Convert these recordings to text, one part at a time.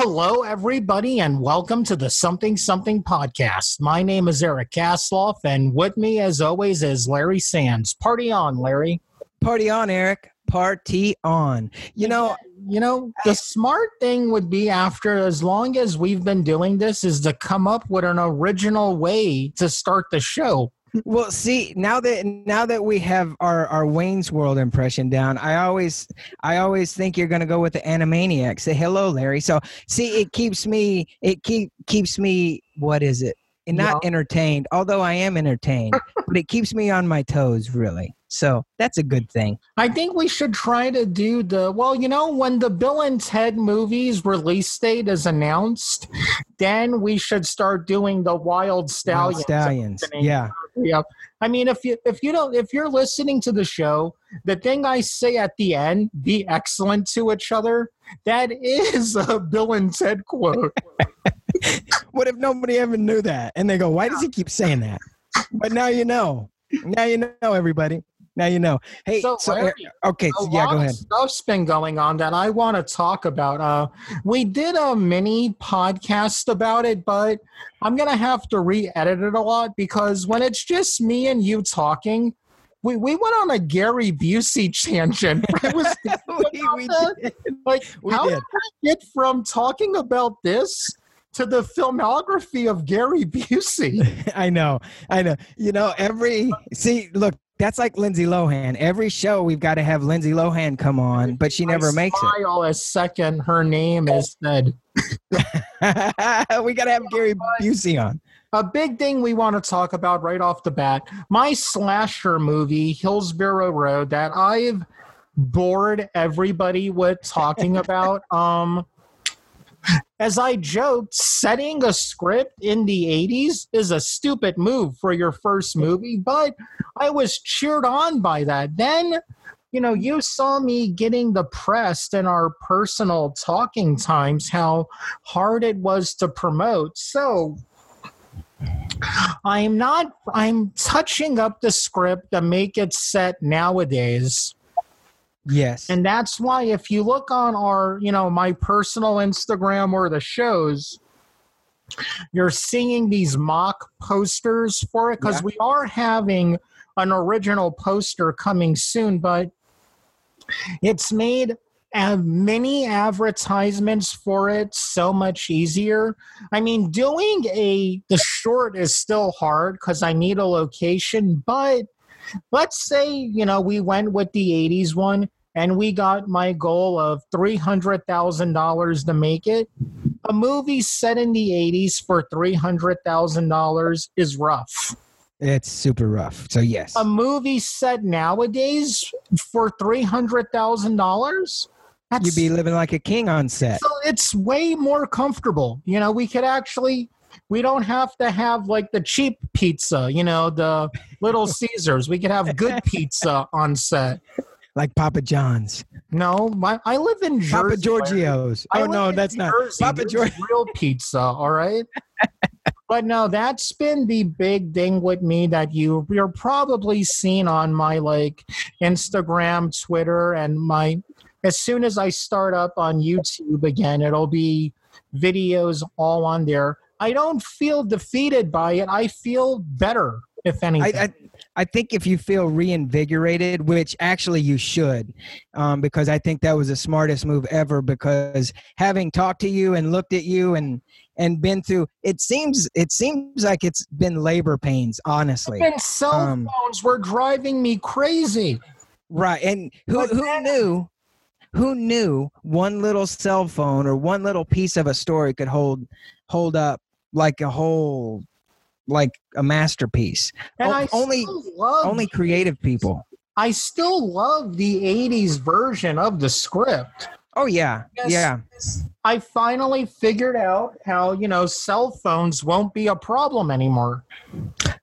Hello, everybody, and welcome to the Something Something podcast. My name is Eric Kasloff, and with me, as always, is Larry Sands. Party on, Larry. Party on, Eric. Party on. You know, you know, the smart thing would be after as long as we've been doing this is to come up with an original way to start the show. Well, see, now that now that we have our our Wayne's World impression down, I always I always think you're going to go with the Animaniac. Say hello, Larry. So, see, it keeps me it keep keeps me what is it? Not Yeah. entertained, although I am entertained, but it keeps me on my toes really. So, that's a good thing. I think we should try to do the well, you know, when the Bill and Ted movies release date is announced, then we should start doing the Wild Wild Stallions. Stallions. Yeah. Yeah. I mean, if you if you don't if you're listening to the show, the thing I say at the end, be excellent to each other, that is a Bill and Ted quote. What if nobody ever knew that? And they go, why does he keep saying that? But now you know. Now you know, everybody. Now you know. Hey, So, so, Larry, okay, so, yeah, go ahead. stuff's been going on that I want to talk about. Uh, we did a mini podcast about it, but I'm gonna have to re-edit it a lot because when it's just me and you talking, we, we went on a Gary Busey tangent. It was we, we like We how did. did we get from talking about this to the filmography of Gary Busey? I know. I know. You know, every see, look, that's like Lindsay Lohan. Every show we've got to have Lindsay Lohan come on, but she never I makes smile a second her name is said. we got to have Gary Busey on. A big thing we want to talk about right off the bat my slasher movie, Hillsborough Road, that I've bored everybody with talking about. Um, as I joked, setting a script in the 80s is a stupid move for your first movie, but I was cheered on by that. Then, you know, you saw me getting depressed in our personal talking times, how hard it was to promote. So, I'm not, I'm touching up the script to make it set nowadays. Yes. And that's why if you look on our, you know, my personal Instagram or the shows, you're seeing these mock posters for it because Yeah. we are having an original poster coming soon, but it's made uh, many advertisements for it so much easier. I mean, doing a the short is still hard because I need a location, but let's say you know we went with the 80s one and we got my goal of $300,000 to make it. A movie set in the 80s for $300,000 is rough. it's super rough. So, yes. A movie set nowadays for $300,000 that's You'd be living like a king on set. so it's way more comfortable. You know, we could actually we don't have to have like the cheap pizza, you know, the little Caesars. We could have good pizza on set. Like Papa John's. No, my, I live in Jersey. Papa. Giorgio's. I Oh, no, that's not. Papa Giorgio. real pizza, all right? but no, that's been the big thing with me that you you're probably seen on my like Instagram, Twitter, and my as soon as I start up on YouTube again, it'll be videos all on there. I don't feel defeated by it. I feel better, if anything. I I think if you feel reinvigorated, which actually you should, um, because I think that was the smartest move ever. Because having talked to you and looked at you and and been through, it seems it seems like it's been labor pains, honestly. and cell um, phones were driving me crazy. Right. And who But who knew who knew one little cell phone or one little piece of a story could hold hold up like a whole like a masterpiece. And O- I only love only creative people. I still love the 80s version of the script. Oh yeah. Yes. Yeah. I finally figured out how, you know, cell phones won't be a problem anymore.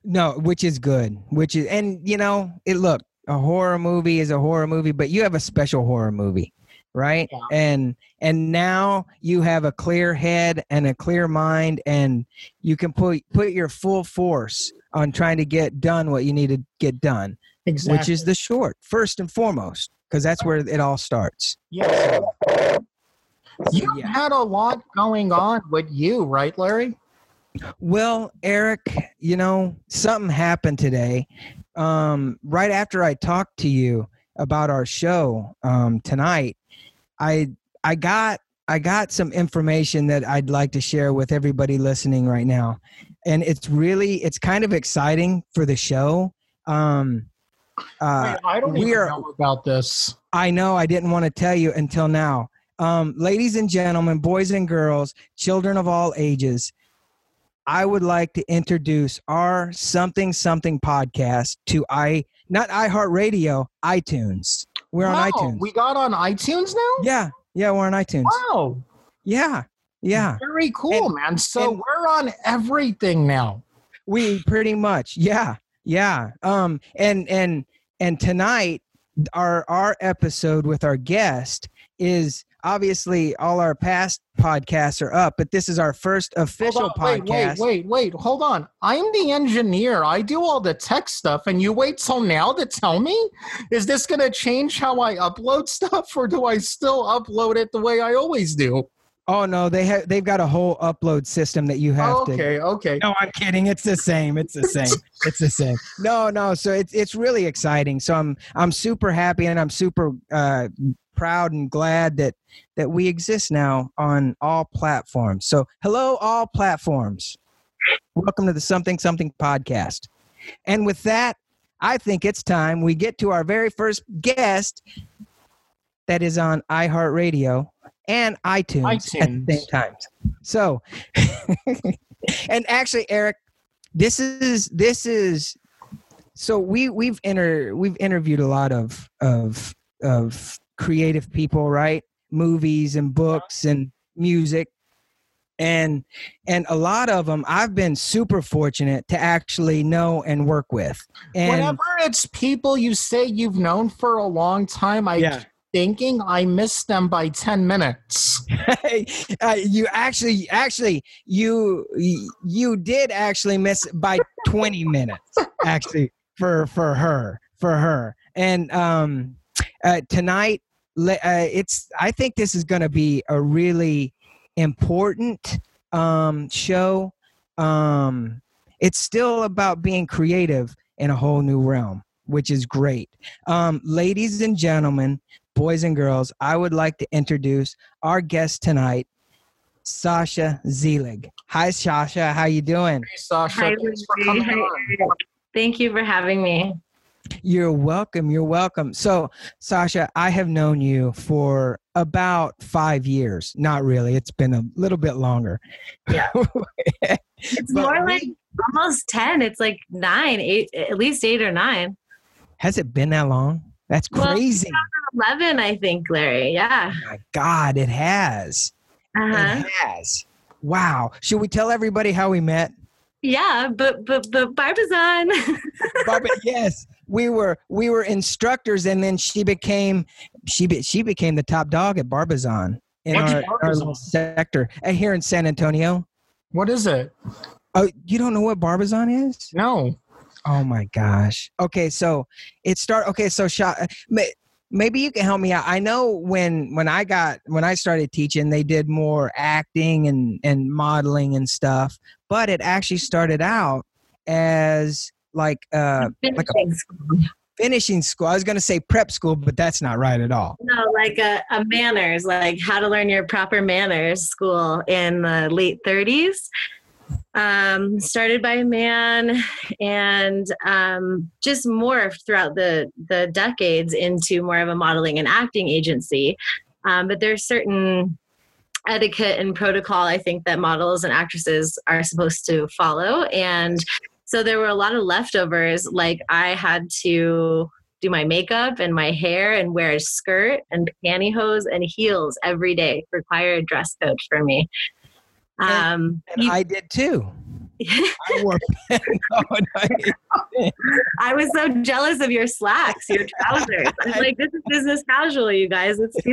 No, which is good. Which is and you know, it look, a horror movie is a horror movie, but you have a special horror movie, right? Yeah. And and now you have a clear head and a clear mind and you can put put your full force on trying to get done what you need to get done, Exactly. which is the short, first and foremost, because that's where it all starts. Yes. You Yeah. had a lot going on with you, right, Larry? Well, Eric, you know, something happened today. Um, right after I talked to you about our show um, tonight, I I got I got some information that I'd like to share with everybody listening right now, and it's really it's kind of exciting for the show. Um, uh, Wait, I don't we even are- know about this. I know I didn't want to tell you until now. Um, ladies and gentlemen, boys and girls, children of all ages, I would like to introduce our something something podcast to i not iHeartRadio, iTunes. We're on iTunes. We got on iTunes now? yeah, yeah, we're on iTunes. Wow. Yeah, yeah. Very cool, And- man. So we're on everything now. We pretty much, yeah, yeah. Um, and and and tonight, our our episode with our guest is obviously all our past podcasts are up, but this is our first official on, wait, podcast. Wait, wait, wait. Hold on. I'm the engineer. I do all the tech stuff, and you wait till now to tell me? Is this going to change how I upload stuff, or do I still upload it the way I always do? Oh no, they have they've got a whole upload system that you have to. okay, okay. No, I'm kidding. It's the same. It's the same. It's the same. No, no. So it's it's really exciting. So I'm I'm super happy and I'm super uh, proud and glad that that we exist now on all platforms. So hello, all platforms. Welcome to the Something Something podcast. And with that, I think it's time we get to our very first guest that is on iHeartRadio and iTunes, at the same time. So, and actually, Eric, this is this is so we we've inter we've interviewed a lot of of of creative people, right? Movies and books and music. And and a lot of them I've been super fortunate to actually know and work with. And Whenever it's people you say you've known for a long time, I Yeah. thinking I missed them by 10 minutes. uh, you actually actually you you did actually miss by 20 minutes actually for for her for her and um uh, tonight uh, it's i think this is going to be a really important um show. Um it's still about being creative in a whole new realm which is great. Um ladies and gentlemen boys and girls i would like to introduce our guest tonight sasha zelig hi sasha. How you doing? Hey, Sasha, Hi, thanks for coming Hi, on. Thank you for having me. You're welcome. You're welcome. So, Sasha, I have known you for about five years. Not really. It's been a little bit longer. Yeah. It's more like almost 10. It's like nine, eight, at least eight or nine. Has it been that long? That's Well, crazy. 11, I think, Larry. Yeah. Oh my God, it has. Uh-huh. It has. Wow. Should we tell everybody how we met? Yeah, but but but Barbizon. Barbara, yes, we were we were instructors, and then she became she be, she became the top dog at Barbizon in our, our sector uh, here in San Antonio. What is it? Oh, you don't know what Barbizon is? No. Oh my gosh. Okay, so it start. Okay, so shot. Maybe you can help me out. I know when when I got when I started teaching, they did more acting and and modeling and stuff. But it actually started out as like uh like a Finishing school. finishing school. I was gonna say prep school, but that's not right at all. No, like a, a manners, like how to learn your proper manners school in the late 30s. Um, started by a man and um, just morphed throughout the, the decades into more of a modeling and acting agency. Um, but there's certain etiquette and protocol I think that models and actresses are supposed to follow. And so there were a lot of leftovers. Like I had to do my makeup and my hair and wear a skirt and pantyhose and heels every day. Required dress code for me. Um, And you- I did too. I wore. I was so jealous of your slacks, your trousers. I'm like, this is business casual, you guys. It's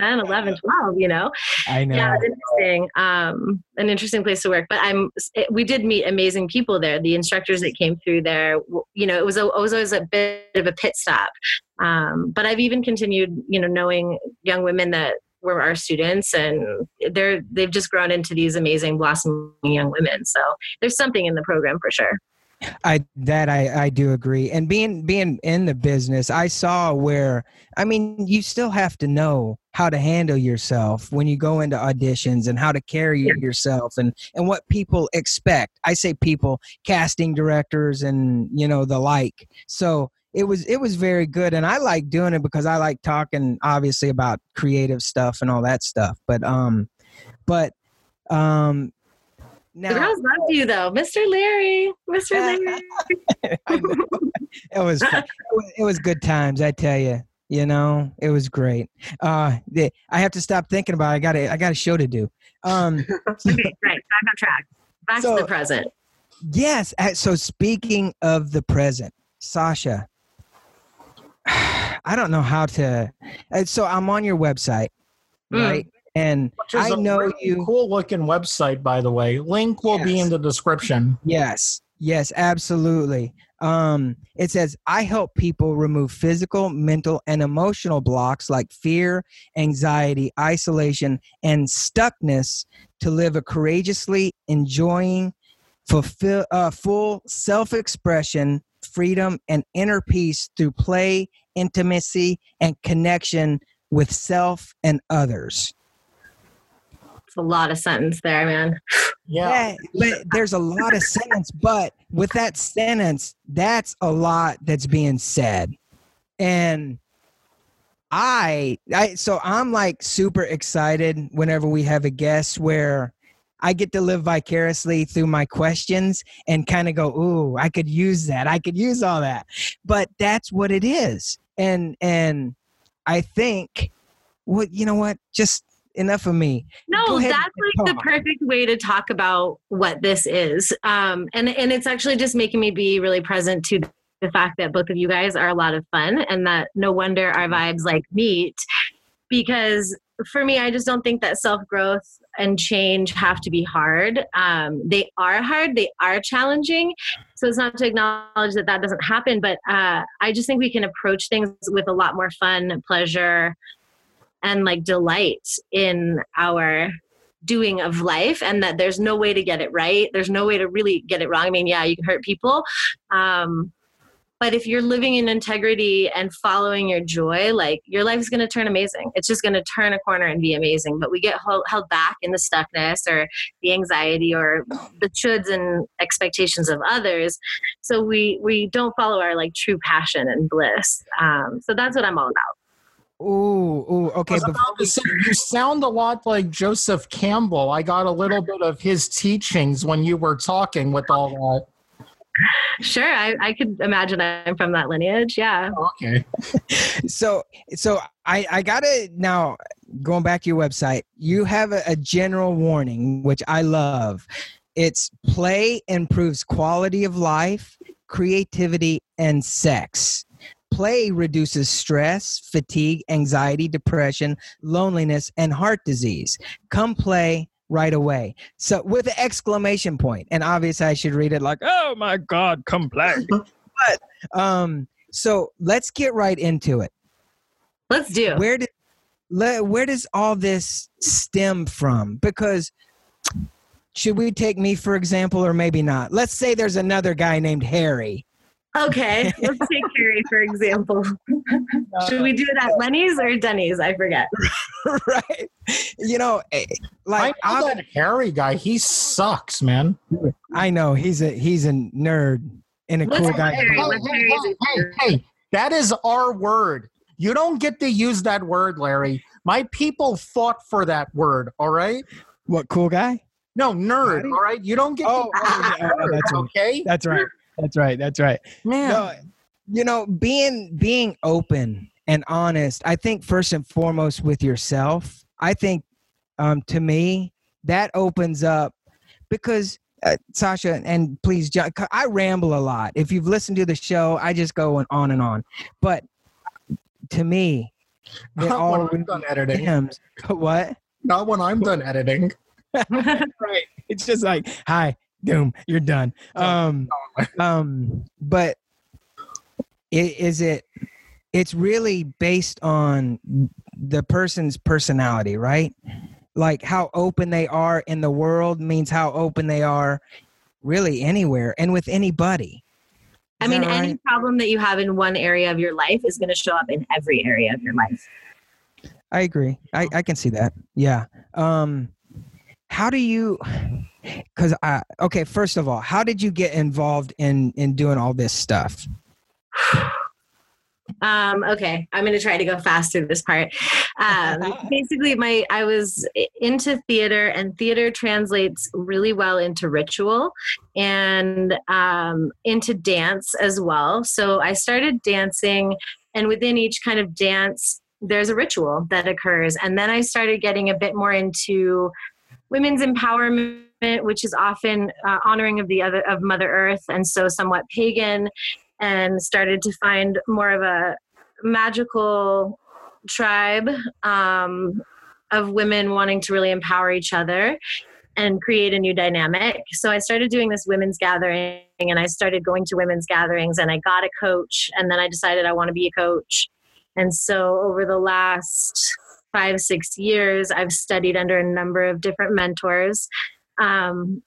2010, 11, 12, you know? I know. Yeah, it's interesting. Um, an interesting place to work. But I'm. It, we did meet amazing people there. The instructors that came through there. You know, it was, a, it was always a bit of a pit stop. Um, but I've even continued, you know, knowing young women that were our students and they're they've just grown into these amazing blossoming young women so there's something in the program for sure I that I I do agree. And being being in the business, I saw where I mean, you still have to know how to handle yourself when you go into auditions and how to carry yourself and and what people expect. I say people, casting directors and you know the like. So it was it was very good and I like doing it because I like talking obviously about creative stuff and all that stuff. But um but um the girls loved you though. Mr larry mr larry it was it was good times i tell you you know? It was great. Uh the, i have to stop thinking about it. i got a, i got a show to do. Um okay right back on track. Back So- to the present. Yes so speaking of the present sasha i don't know how to uh, so i'm on your website Mm. And i know really you cool looking website, by the way. Link will be in the description. Yes, yes, absolutely. Um, it says, I help people remove physical, mental, and emotional blocks like fear, anxiety, isolation, and stuckness to live a courageously enjoying, fulfill, uh, full self expression, freedom, and inner peace through play, intimacy, and connection with self and others. It's a lot of sentence there man Yeah. Yeah, but there's a lot of sentence, but with that sentence, that's a lot that's being said. And I I so I'm like super excited whenever we have a guest where I get to live vicariously through my questions and kind of go, "Ooh, I could use that. I could use all that." But that's what it is. And and I think well, you know what? Just enough of me. No, that's like the perfect way to talk about what this is. Um, and and it's actually just making me be really present to the fact that both of you guys are a lot of fun, and that no wonder our vibes like meet. Because for me, I just don't think that self growth and change have to be hard. Um, they are hard. They are challenging. So it's not to acknowledge that that doesn't happen, but uh, I just think we can approach things with a lot more fun, pleasure, and like delight in our doing of life and that there's no way to get it right. There's no way to really get it wrong. I mean yeah you can hurt people um, but if you're living in integrity and following your joy like your life is going to turn amazing. It's just going to turn a corner and be amazing but we get held, held back in the stuckness or the anxiety or the shoulds and expectations of others. So we we don't follow our like true passion and bliss. Um, so that's what i'm all about Ooh, ooh, okay. was Before about to say, you sound a lot like Joseph Campbell. I got a little bit of his teachings when you were talking with all that. Sure, I, I could imagine I'm from that lineage. Yeah. Okay. so so I I gotta now going back to your website. You have a, a general warning, which I love. It's play improves quality of life, creativity, and sex. Play reduces stress, fatigue, anxiety, depression, loneliness, and heart disease. Come play right away. So with an exclamation point, and obviously I should read it like, "Oh my God, come play." but um, so let's get right into it. Let's do. Where did le- where does all this stem from? Because should we take me for example, or maybe not? Let's say there's another guy named Harry. Okay, let's take Carrie for example. Should we do it at Lenny's or Denny's? I forget. right? You know, eh, like I know I'm- that Harry guy. He sucks, man. I know he's a he's a nerd and a What's cool guy. Harry? Hey, hey, hey, hey, hey, that is our word. You don't get to use that word, Larry. My people fought for that word. All right. What cool guy? No, nerd. Harry? All right. You don't get. Oh, to oh, yeah, oh, that's right. okay. That's right. That's right. That's right. Man. No, you know, being being open and honest. I think first and foremost with yourself. I think, um, to me, that opens up because uh, Sasha and please, John, I ramble a lot. If you've listened to the show, I just go on and on. But to me, Not all when I'm done editing. What? Not when I'm done editing. right. It's just like, hi, doom, you're done. Um, um, but i- is it? It's really based on the person's personality, right? Like how open they are in the world means how open they are really anywhere and with anybody. I mean, right? any problem that you have in one area of your life is going to show up in every area of your life. I agree. I, I can see that. Yeah. Um, how do you because i okay first of all how did you get involved in in doing all this stuff? Um okay i'm gonna try to go fast through this part. Um basically my i was into theater and theater translates really well into ritual and um into dance as well. So i started dancing and within each kind of dance there's a ritual that occurs. And then i started getting a bit more into women's empowerment which is often uh, honoring of the other of mother earth and so somewhat pagan and started to find more of a magical tribe um, of women wanting to really empower each other and create a new dynamic. So I started doing this women's gathering and I started going to women's gatherings and I got a coach and then I decided I want to be a coach. And so over the last five, six years, I've studied under a number of different mentors. Um,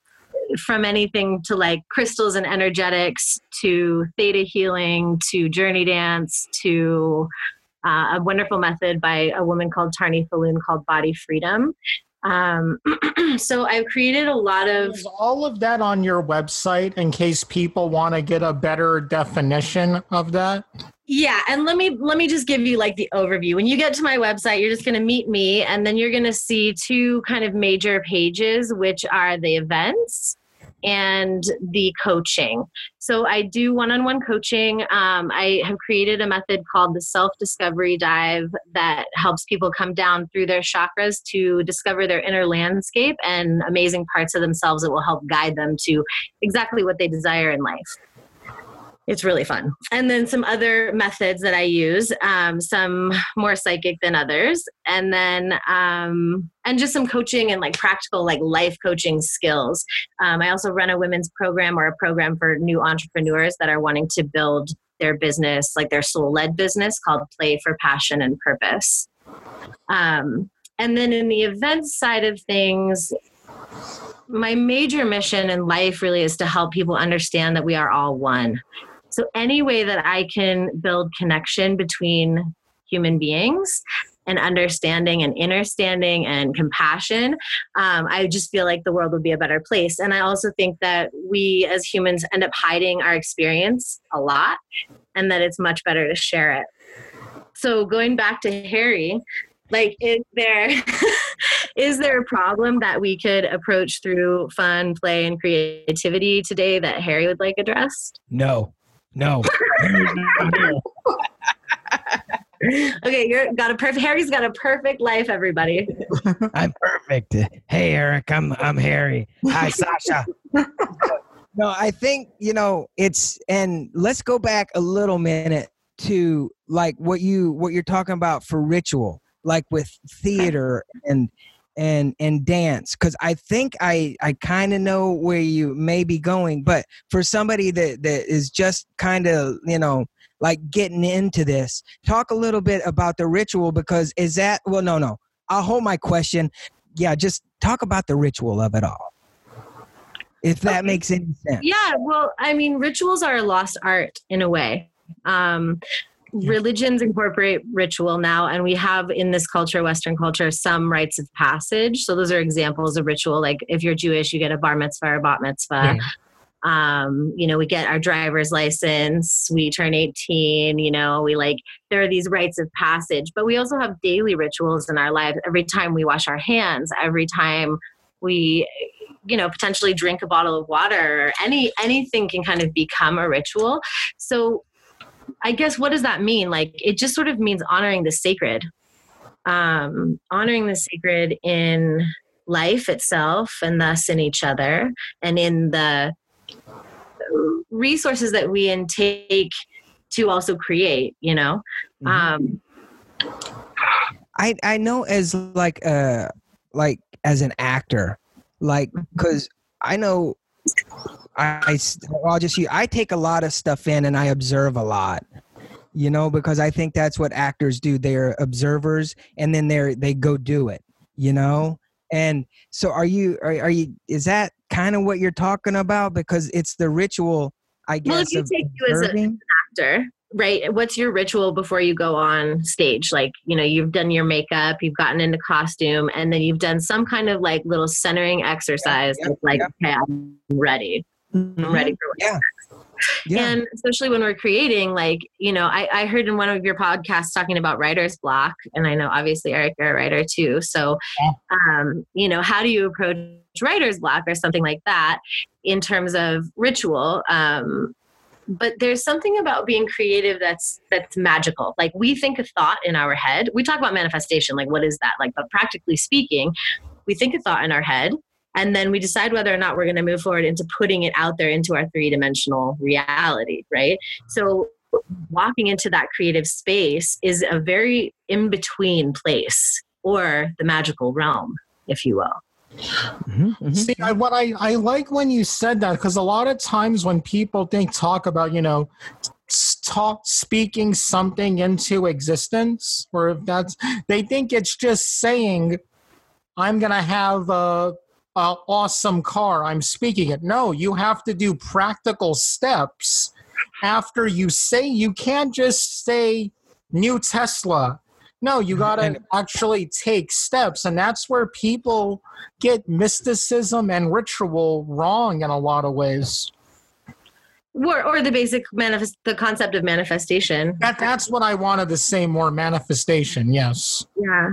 from anything to like crystals and energetics to theta healing to journey dance to uh, a wonderful method by a woman called Tarni Falloon called Body Freedom. Um, so I've created a lot of Is all of that on your website in case people want to get a better definition of that. Yeah, and let me let me just give you like the overview. When you get to my website, you're just going to meet me and then you're going to see two kind of major pages which are the events and the coaching. So I do one on one coaching. Um, I have created a method called the self discovery dive that helps people come down through their chakras to discover their inner landscape and amazing parts of themselves that will help guide them to exactly what they desire in life it's really fun. And then some other methods that I use, um, some more psychic than others, and then um, and just some coaching and like practical like life coaching skills. Um, I also run a women's program or a program for new entrepreneurs that are wanting to build their business, like their soul led business, called Play for Passion and Purpose. Um, and then in the events side of things, my major mission in life really is to help people understand that we are all one. So, any way that I can build connection between human beings and understanding and understanding and compassion, um, I just feel like the world would be a better place. And I also think that we as humans end up hiding our experience a lot and that it's much better to share it. So, going back to Harry, like is there is there a problem that we could approach through fun play and creativity today that harry would like addressed no no. okay, you're got a perfect. Harry's got a perfect life. Everybody. I'm perfect. Hey, Eric. I'm I'm Harry. Hi, Sasha. no, I think you know it's and let's go back a little minute to like what you what you're talking about for ritual, like with theater and and and dance because i think i i kind of know where you may be going but for somebody that that is just kind of you know like getting into this talk a little bit about the ritual because is that well no no i'll hold my question. Yeah just talk about the ritual of it all. If that okay. makes any sense. Yeah well i mean rituals are a lost art in a way. Um religions incorporate ritual now and we have in this culture western culture some rites of passage. So those are examples of ritual like if you're jewish you get a bar mitzvah or bat mitzvah. Yeah. um, you know we get our driver's license we turn 18 you know we like there are these rites of passage but we also have daily rituals in our lives every time we wash our hands every time we you know potentially drink a bottle of water or any anything can kind of become a ritual. So I guess what does that mean? Like it just sort of means honoring the sacred. Um, honoring the sacred in life itself and thus in each other and in the resources that we intake to also create, you know? Mm-hmm. Um I I know as like uh like as an actor, like because I know I, I I'll just I take a lot of stuff in and I observe a lot, you know because i think that's what actors do. They're observers and then they're they go do it you know? And so are you are, are you is that kind of what you're talking about? Because it's the ritual i guess well if you take you as an actor right what's your ritual before you go on stage like you know you've done your makeup you've gotten into costume and then you've done some kind of like little centering exercise yeah, yeah, like yeah. okay i'm ready mm-hmm. i'm ready for what yeah. Yeah. And especially when we're creating, like, you know, I, I heard in one of your podcasts talking about writer's block, and I know obviously Eric, you're a writer too. So, um, you know, how do you approach writer's block or something like that in terms of ritual? Um, but there's something about being creative that's that's magical. Like we think a thought in our head we talk about manifestation like what is that? Like but practically speaking we think a thought in our head and then we decide whether or not we're going to move forward into putting it out there into our three dimensional reality right? So walking into that creative space is a very in between place or the magical realm if you will Mm-hmm, mm-hmm. See, I, what I, I like when you said that because a lot of times when people think talk about you know talk speaking something into existence, or if that's they think it's just saying I'm gonna have a uh, awesome car. I'm speaking it. No, you have to do practical steps after you say. You can't just say new Tesla. No, you got to actually take steps. And that's where people get mysticism and ritual wrong in a lot of ways. Or, or the basic manifest, the concept of manifestation. That, that's what I wanted to say more manifestation, yes. Yeah.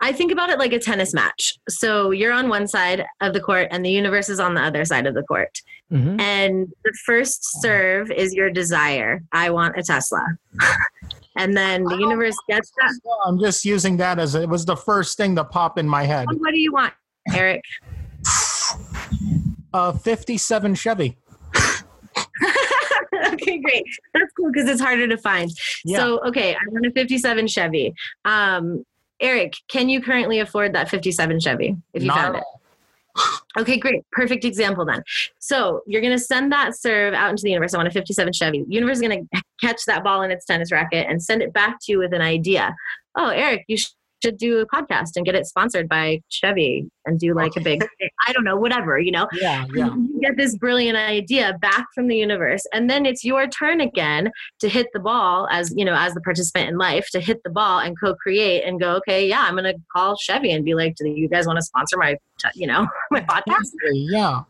I think about it like a tennis match. So you're on one side of the court and the universe is on the other side of the court. Mm-hmm. And the first serve is your desire. I want a Tesla. and then the universe gets that. I'm just using that as a, it was the first thing to pop in my head. What do you want, Eric? A 57 Chevy. okay, great. That's cool because it's harder to find. Yeah. So, okay, I want a 57 Chevy. Um, Eric, can you currently afford that 57 Chevy if you Not found it? Okay, great. Perfect example then. So you're going to send that serve out into the universe. I want a 57 Chevy. Universe is going to catch that ball in its tennis racket and send it back to you with an idea. Oh, Eric, you should do a podcast and get it sponsored by Chevy and do like a big, I don't know, whatever, you know? Yeah, yeah. You get this brilliant idea back from the universe. And then it's your turn again to hit the ball as, you know, as the participant in life, to hit the ball and co create and go, okay, yeah, I'm going to call Chevy and be like, do you guys want to sponsor my, you know, my podcast? Yeah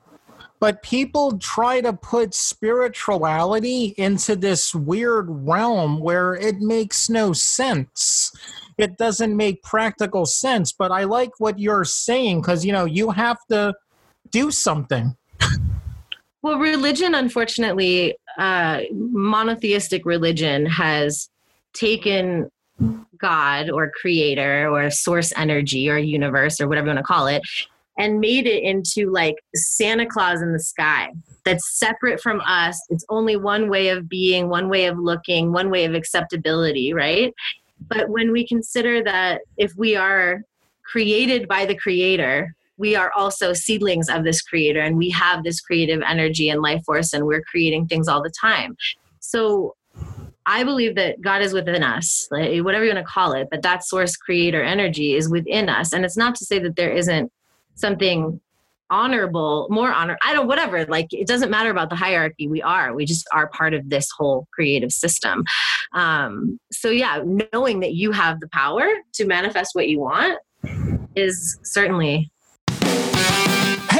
but people try to put spirituality into this weird realm where it makes no sense it doesn't make practical sense. But I like what you're saying because, you know, you have to do something. Well, religion, unfortunately, uh, monotheistic religion has taken God or creator or source energy or universe or whatever you want to call it and made it into like Santa Claus in the sky that's separate from us. It's only one way of being, one way of looking, one way of acceptability, right? But when we consider that if we are created by the creator, we are also seedlings of this creator and we have this creative energy and life force and we're creating things all the time. So I believe that God is within us, like, whatever you want to call it, but that source creator energy is within us. And it's not to say that there isn't something honorable, more honor. I don't, whatever. Like it doesn't matter about the hierarchy. We are. We just are part of this whole creative system. Um, so yeah, knowing that you have the power to manifest what you want is certainly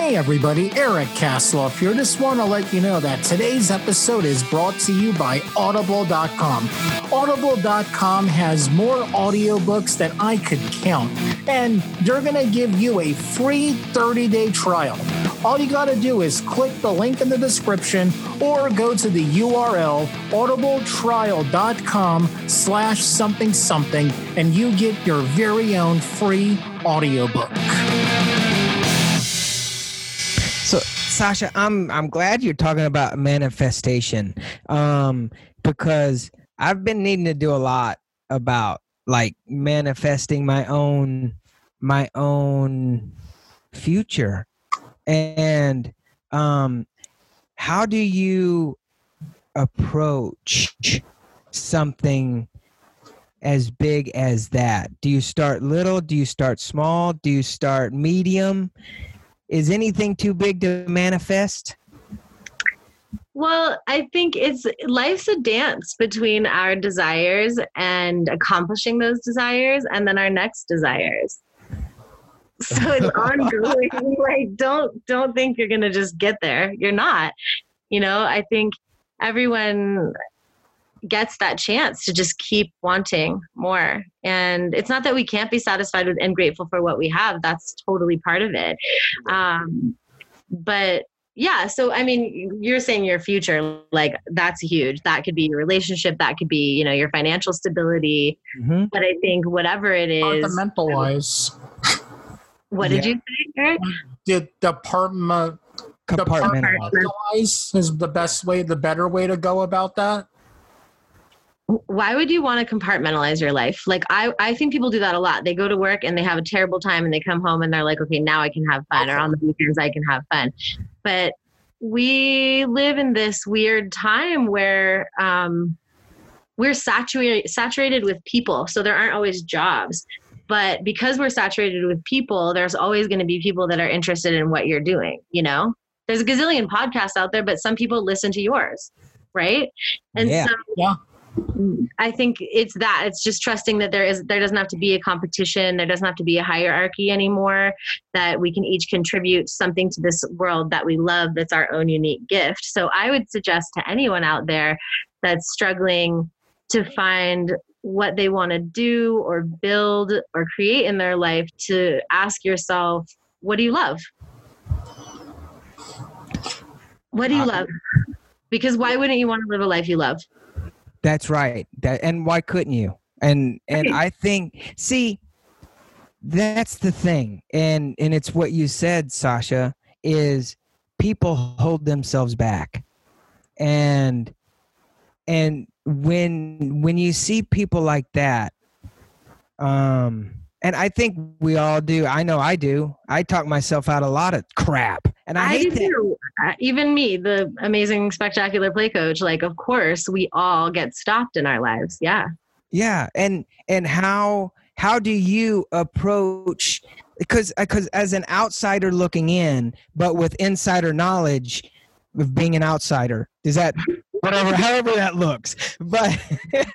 Hey everybody, Eric Kasloff here. Just want to let you know that today's episode is brought to you by Audible.com. Audible.com has more audiobooks than I could count, and they're going to give you a free 30 day trial. All you got to do is click the link in the description or go to the URL audibletrial.com slash something something and you get your very own free audiobook. Sasha, I'm I'm glad you're talking about manifestation, um, because I've been needing to do a lot about like manifesting my own my own future, and um, how do you approach something as big as that? Do you start little? Do you start small? Do you start medium? Is anything too big to manifest? Well, I think it's life's a dance between our desires and accomplishing those desires and then our next desires. So it's ongoing. like don't don't think you're gonna just get there. You're not. You know, I think everyone gets that chance to just keep wanting more. And it's not that we can't be satisfied with and grateful for what we have. That's totally part of it. Um, but yeah, so I mean, you're saying your future, like that's huge. That could be your relationship. That could be, you know, your financial stability. Mm-hmm. But I think whatever it is, compartmentalize. What did yeah. you say, Eric? The department compartmentalize is the best way, the better way to go about that why would you want to compartmentalize your life? Like i i think people do that a lot. They go to work and they have a terrible time and they come home and they're like okay now i can have fun or on the weekends i can have fun. But we live in this weird time where um, we're saturated saturated with people so there aren't always jobs. But because we're saturated with people there's always going to be people that are interested in what you're doing you know? There's a gazillion podcasts out there but some people listen to yours right? And yeah. so yeah I think it's that. It's just trusting that there is there doesn't have to be a competition, there doesn't have to be a hierarchy anymore, that we can each contribute something to this world that we love that's our own unique gift. So I would suggest to anyone out there that's struggling to find what they want to do or build or create in their life to ask yourself, what do you love? What do you uh, love? Because why wouldn't you want to live a life you love? That's right. That and why couldn't you? And and I think see that's the thing. And and it's what you said, Sasha, is people hold themselves back. And and when when you see people like that um and I think we all do. I know I do. I talk myself out a lot of crap, and I, I hate do. Uh, even me, the amazing, spectacular play coach. Like, of course, we all get stopped in our lives. Yeah. Yeah, and and how how do you approach? Because because as an outsider looking in, but with insider knowledge of being an outsider, is that whatever, however that looks, but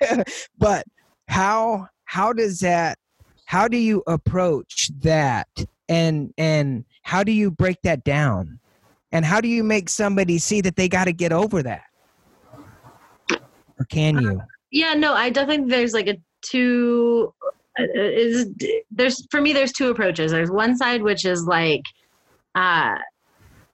but how how does that how do you approach that? And and how do you break that down? And how do you make somebody see that they got to get over that? Or can you? Yeah no i definitely there's like a two uh, is there's for me there's two approaches. There's one side which is like uh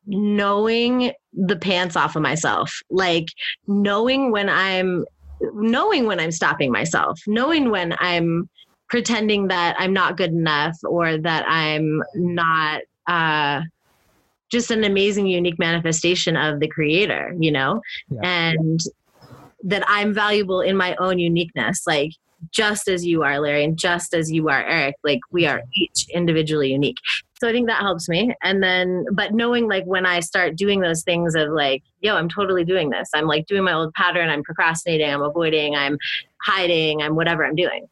knowing the pants off of myself. Like knowing when i'm knowing when i'm stopping myself. Knowing when i'm pretending that I'm not good enough or that I'm not uh, just an amazing, unique manifestation of the creator, you know, yeah. and that I'm valuable in my own uniqueness. Like, just as you are, Larry, and just as you are, Eric, like we are each individually unique. So I think that helps me. And then, but knowing like when I start doing those things of like, yo, I'm totally doing this. I'm like doing my old pattern. I'm procrastinating. I'm avoiding. I'm hiding. I'm whatever I'm doing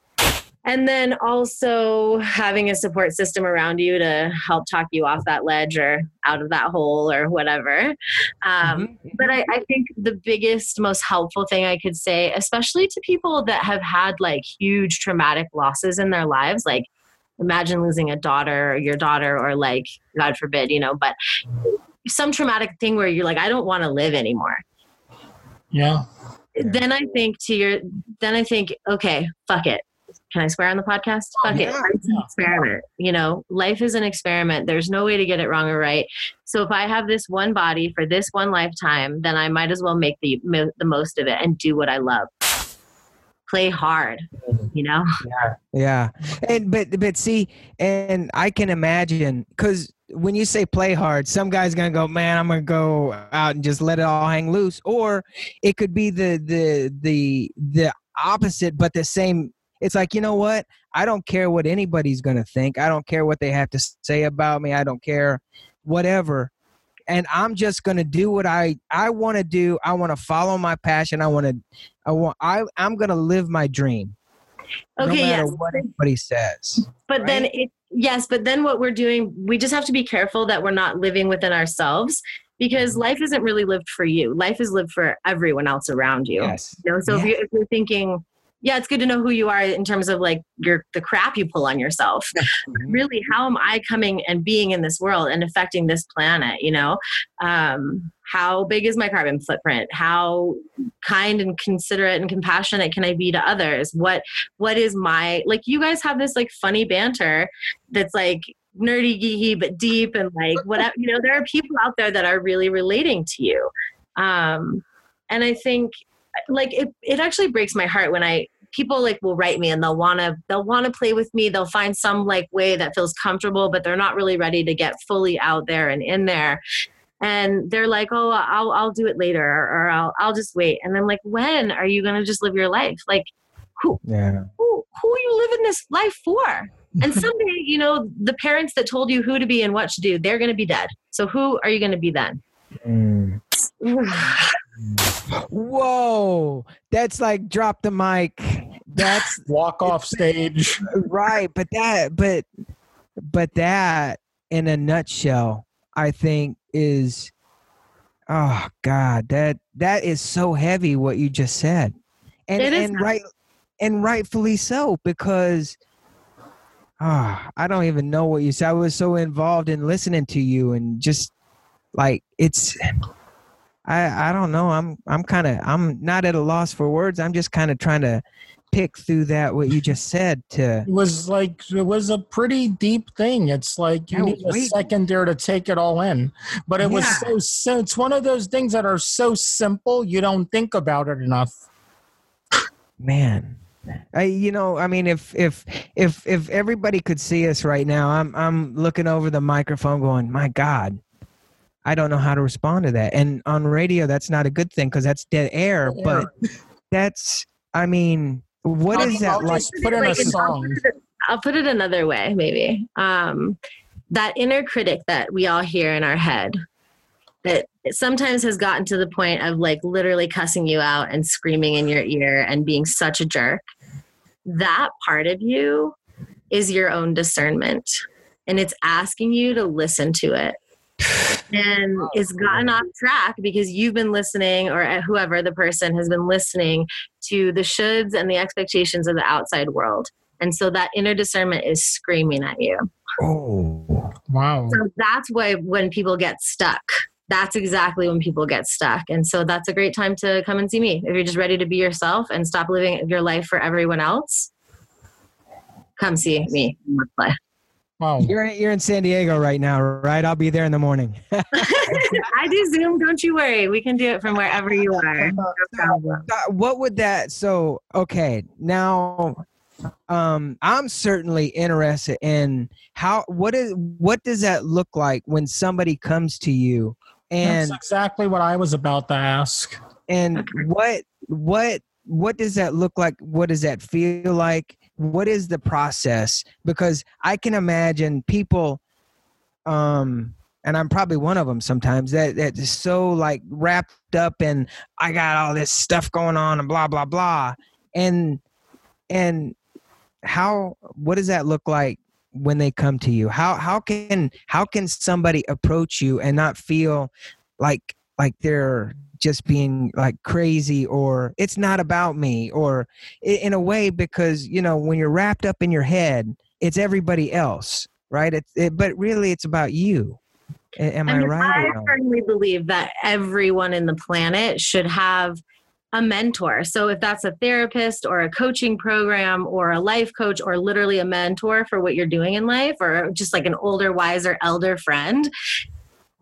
and then also having a support system around you to help talk you off that ledge or out of that hole or whatever. Um, mm-hmm. but I, I, think the biggest most helpful thing i could say especially to people that have had like huge traumatic losses in their lives like imagine losing a daughter or your daughter or like god forbid you know but some traumatic thing where you're like i don't want to live anymore. Yeah. Then i think to your then i think okay fuck it can I swear on the podcast? Oh, Fuck yeah. it. It's an experiment. You know, life is an experiment. There's no way to get it wrong or right. So if I have this one body for this one lifetime, then I might as well make the the most of it and do what I love. Play hard, you know. Yeah, yeah. And but but see, and I can imagine because when you say play hard, some guy's gonna go, man, I'm gonna go out and just let it all hang loose, or it could be the the the the opposite, but the same it's like you know what i don't care what anybody's going to think i don't care what they have to say about me i don't care whatever and I'm just going to do what I I want to do. I want to follow my passion. I want to I want I I'm going to live my dream. Okay, no matter yes. what anybody says. But then it yes, but then what we're doing, we just have to be careful that we're not living within ourselves because Mm-hmm. life isn't really lived for you. Life is lived for everyone else around you. Yes. You know, so if, Yeah. you, if you're thinking, yeah, it's good to know who you are in terms of like your the crap you pull on yourself. Mm-hmm. really, how am I coming and being in this world and affecting this planet? You know, um, how big is my carbon footprint? How kind and considerate and compassionate can I be to others? What what is my like? You guys have this like funny banter that's like nerdy geeky but deep and like whatever you know there are people out there that are really relating to you um and i think like it, it actually breaks my heart when i people like will write me and they'll want to they'll want to play with me. They'll find some like way that feels comfortable but they're not really ready to get fully out there and in there. And they're like oh i'll i'll do it later or i'll i'll just wait. And i'm like when are you going to just live your life? Like who Yeah. who who are you living this life for? And someday you know the parents that told you who to be and what to do they're going to be dead. So who are you going to be then? Mm. Whoa, that's like drop the mic. That's Walk off stage. right, but that, but, but that, in a nutshell, I think is, oh God, that that is so heavy. What you just said, and It is and right, and rightfully so because. Ah, I don't even know what you said. I was so involved in listening to you and just like it's I I don't know. I'm I'm kind of I'm not at a loss for words. I'm just kind of trying to pick through that what you just said to It was like it was a pretty deep thing. It's like you Yeah, need a second there to take it all in. But it was so, so it's one of those things that are so simple you don't think about it enough. man. I you know, I mean if if if if everybody could see us right now, I'm I'm looking over the microphone going, "My god. I don't know how to respond to that." And on radio that's not a good thing cuz that's dead air, but that's I mean, what I'll- is that I'll like? put in a Like, I'll song. I'll put it another way, maybe. Um, that inner critic that we all hear in our head that sometimes has gotten to the point of like literally cussing you out and screaming in your ear and being such a jerk. That part of you is your own discernment. And it's asking you to listen to it. And it's gotten off track because you've been listening, or uh, whoever the person has been listening to the shoulds and the expectations of the outside world. And so that inner discernment is screaming at you. Oh. Wow. So that's why when people get stuck, that's exactly when people get stuck. And so that's a great time to come and see me. If you're just ready to be yourself and stop living your life for everyone else, come see me. Let's play. Wow. You're you're in San Diego right now, right? I'll be there in the morning. I do Zoom, don't you worry. We can do it from wherever you are. No. Uh, what would that so okay now um i'm certainly interested in how what is what does that look like when somebody comes to you and That's exactly what I was about to ask. and what what what does that look like? What does that feel like? What is the process? Because i can imagine people um and i'm probably one of them sometimes that that is so like wrapped up in i got all this stuff going on and blah blah blah. And and how what does that look like when they come to you? How how can how can somebody approach you and not feel like like they're just being like crazy or it's not about me or in a way because you know when you're wrapped up in your head it's everybody else right it's it, but really it's about you am i, mean, right I or no? firmly believe that everyone in the planet should have a mentor. So if that's a therapist or a coaching program or a life coach or literally a mentor for what you're doing in life or just like an older, wiser, elder friend,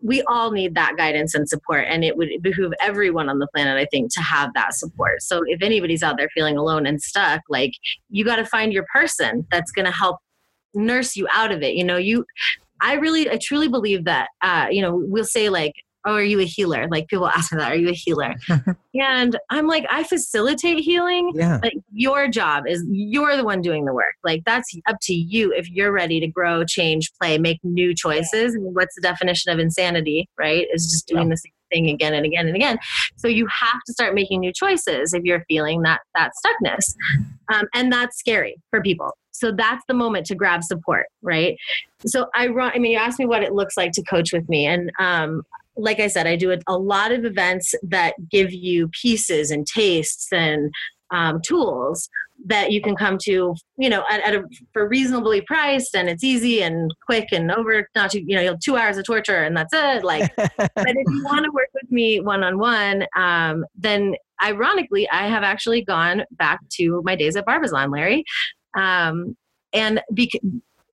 we all need that guidance and support. And it would behoove everyone on the planet, I think, to have that support. So if anybody's out there feeling alone and stuck, like you got to find your person that's going to help nurse you out of it. You know, you, I really, I truly believe that, uh, you know, we'll say like, oh, are you a healer? Like people ask me that, are you a healer? and I'm like, I facilitate healing. Yeah. Like your job is you're the one doing the work. Like that's up to you if you're ready to grow, change, play, make new choices. And what's the definition of insanity, right? Is just doing the same thing again and again and again. So you have to start making new choices if you're feeling that that stuckness, um, and that's scary for people. So that's the moment to grab support, right? So I run. I mean, you asked me what it looks like to coach with me, and um, like I said, I do a, lot of events that give you pieces and tastes and um, tools that you can come to, you know, at, at, a for reasonably priced and it's easy and quick and over. Not to, you know, two hours of torture and that's it. Like, but if you want to work with me one on one, then ironically, I have actually gone back to my days at Barbizon, Larry, um, and because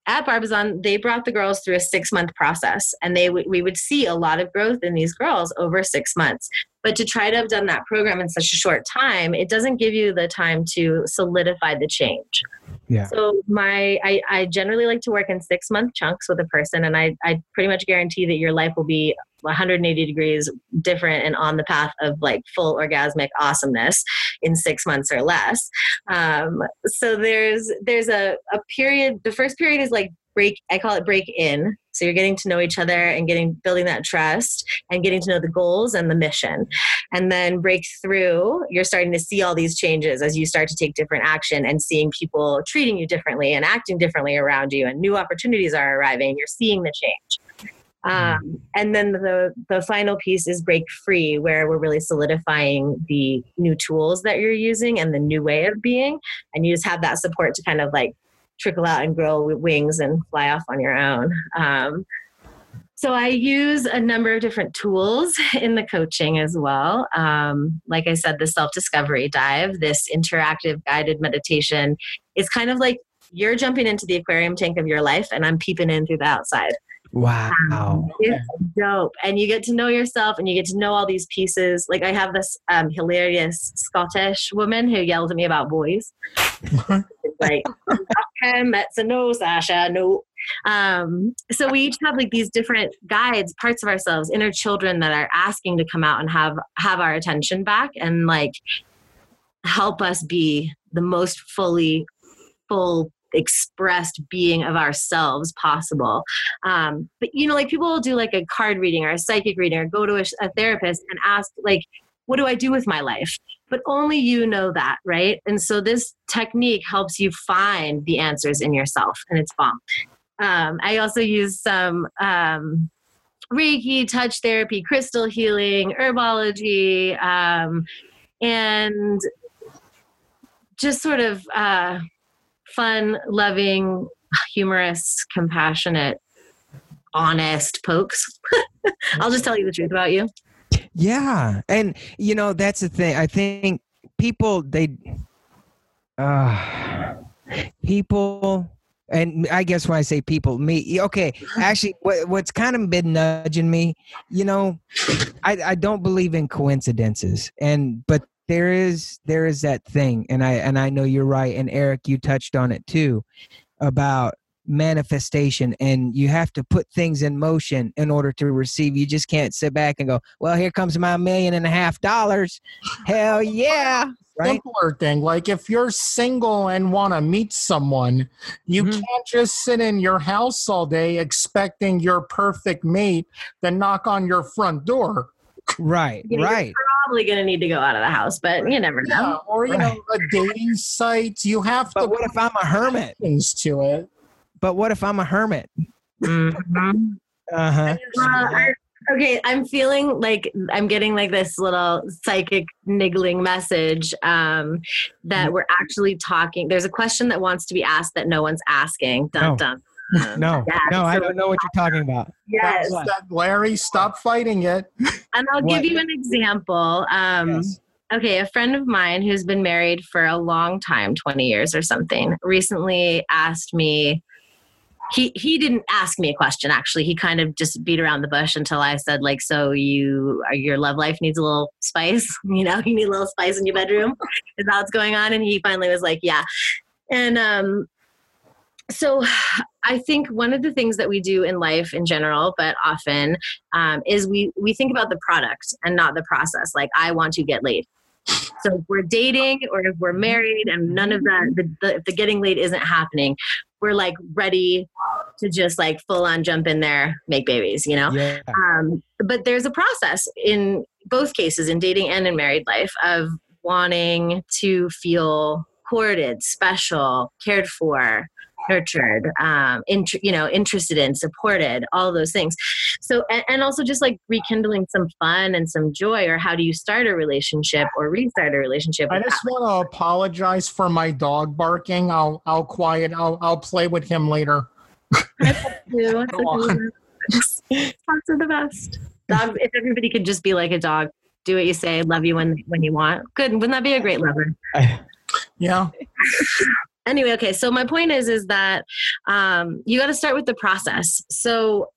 at Barbizon, they brought the girls through a six month process, and they w- we would see a lot of growth in these girls over six months. But to try to have done that program in such a short time, it doesn't give you the time to solidify the change. Yeah. So my I, I generally like to work in six month chunks with a person, and I I pretty much guarantee that your life will be 180 degrees different and on the path of like full orgasmic awesomeness in six months or less. Um, so there's there's a, a period. The first period is like break. I call it break in. So you're getting to know each other and getting building that trust and getting to know the goals and the mission. And then break through, you're starting to see all these changes as you start to take different action and seeing people treating you differently and acting differently around you and new opportunities are arriving. You're seeing the change. Um, and then the the final piece is break free, where we're really solidifying the new tools that you're using and the new way of being, and you just have that support to kind of like trickle out and grow wings and fly off on your own. Um, so I use a number of different tools in the coaching as well. Um, like I said, the self discovery dive, this interactive guided meditation, is kind of like you're jumping into the aquarium tank of your life, and I'm peeping in through the outside. Wow. Um, it's dope. And you get to know yourself and you get to know all these pieces. Like I have this um, hilarious Scottish woman who yells at me about boys. like, okay, that's a no, Sasha, no. Um, so we each have like these different guides, parts of ourselves, inner children that are asking to come out and have have our attention back and like help us be the most fully full expressed being of ourselves possible. Um, but you know, like people will do like a card reading or a psychic reading or go to a, a therapist and ask like, what do I do with my life? But only you know that, right? And so this technique helps you find the answers in yourself, and it's bomb. Um, I also use some um, Reiki, touch therapy, crystal healing, herbology, um, and just sort of uh, fun, loving, humorous, compassionate, honest pokes. I'll just tell you the truth about you. Yeah. And you know, that's the thing. I think people they uh people and I guess when I say people, me, okay, actually, what, what's kind of been nudging me, you know, I, I don't believe in coincidences, and but there is there is that thing and i and i know you're right and eric you touched on it too about manifestation and you have to put things in motion in order to receive you just can't sit back and go well here comes my million and a half dollars hell yeah right? simpler thing like if you're single and want to meet someone you mm-hmm. can't just sit in your house all day expecting your perfect mate to knock on your front door right right probably going to need to go out of the house, but you never know. Yeah, or you right. know, a dating site. You have but to. What if I'm a hermit? Things to it. But what if I'm a hermit? Mm-hmm. Uh huh. Uh, okay, I'm feeling like I'm getting like this little psychic niggling message um, that mm-hmm. we're actually talking. There's a question that wants to be asked that no one's asking. Dun oh. dun. No, yes. no, I don't know what you're talking about. Yes, Larry, stop fighting it. And I'll what? give you an example. Um, yes. Okay, a friend of mine who's been married for a long time, 20 years or something, recently asked me. He he didn't ask me a question. Actually, he kind of just beat around the bush until I said, like, so you your love life needs a little spice. You know, you need a little spice in your bedroom. Is that what's going on? And he finally was like, yeah. And um, so I think one of the things that we do in life in general, but often, um, is we we think about the product and not the process. Like I want to get laid. So if we're dating or if we're married and none of that, the, the, the getting laid isn't happening, we're like ready to just like full on jump in there, make babies, you know? Yeah. Um, but there's a process in both cases, in dating and in married life, of wanting to feel courted, special, cared for, nurtured, um, int- you know, interested in, supported, all those things. So, and, and also just like rekindling some fun and some joy, or how do you start a relationship or restart a relationship? I just want to apologize for my dog barking. I'll I'll quiet. I'll I'll play with him later. too. It's Go. Dogs are the best. Dog. If everybody could just be like a dog, do what you say, love you when when you want. Good. Wouldn't that be a great lover? Yeah. Anyway okay so my point is is that um, you got to start with the process so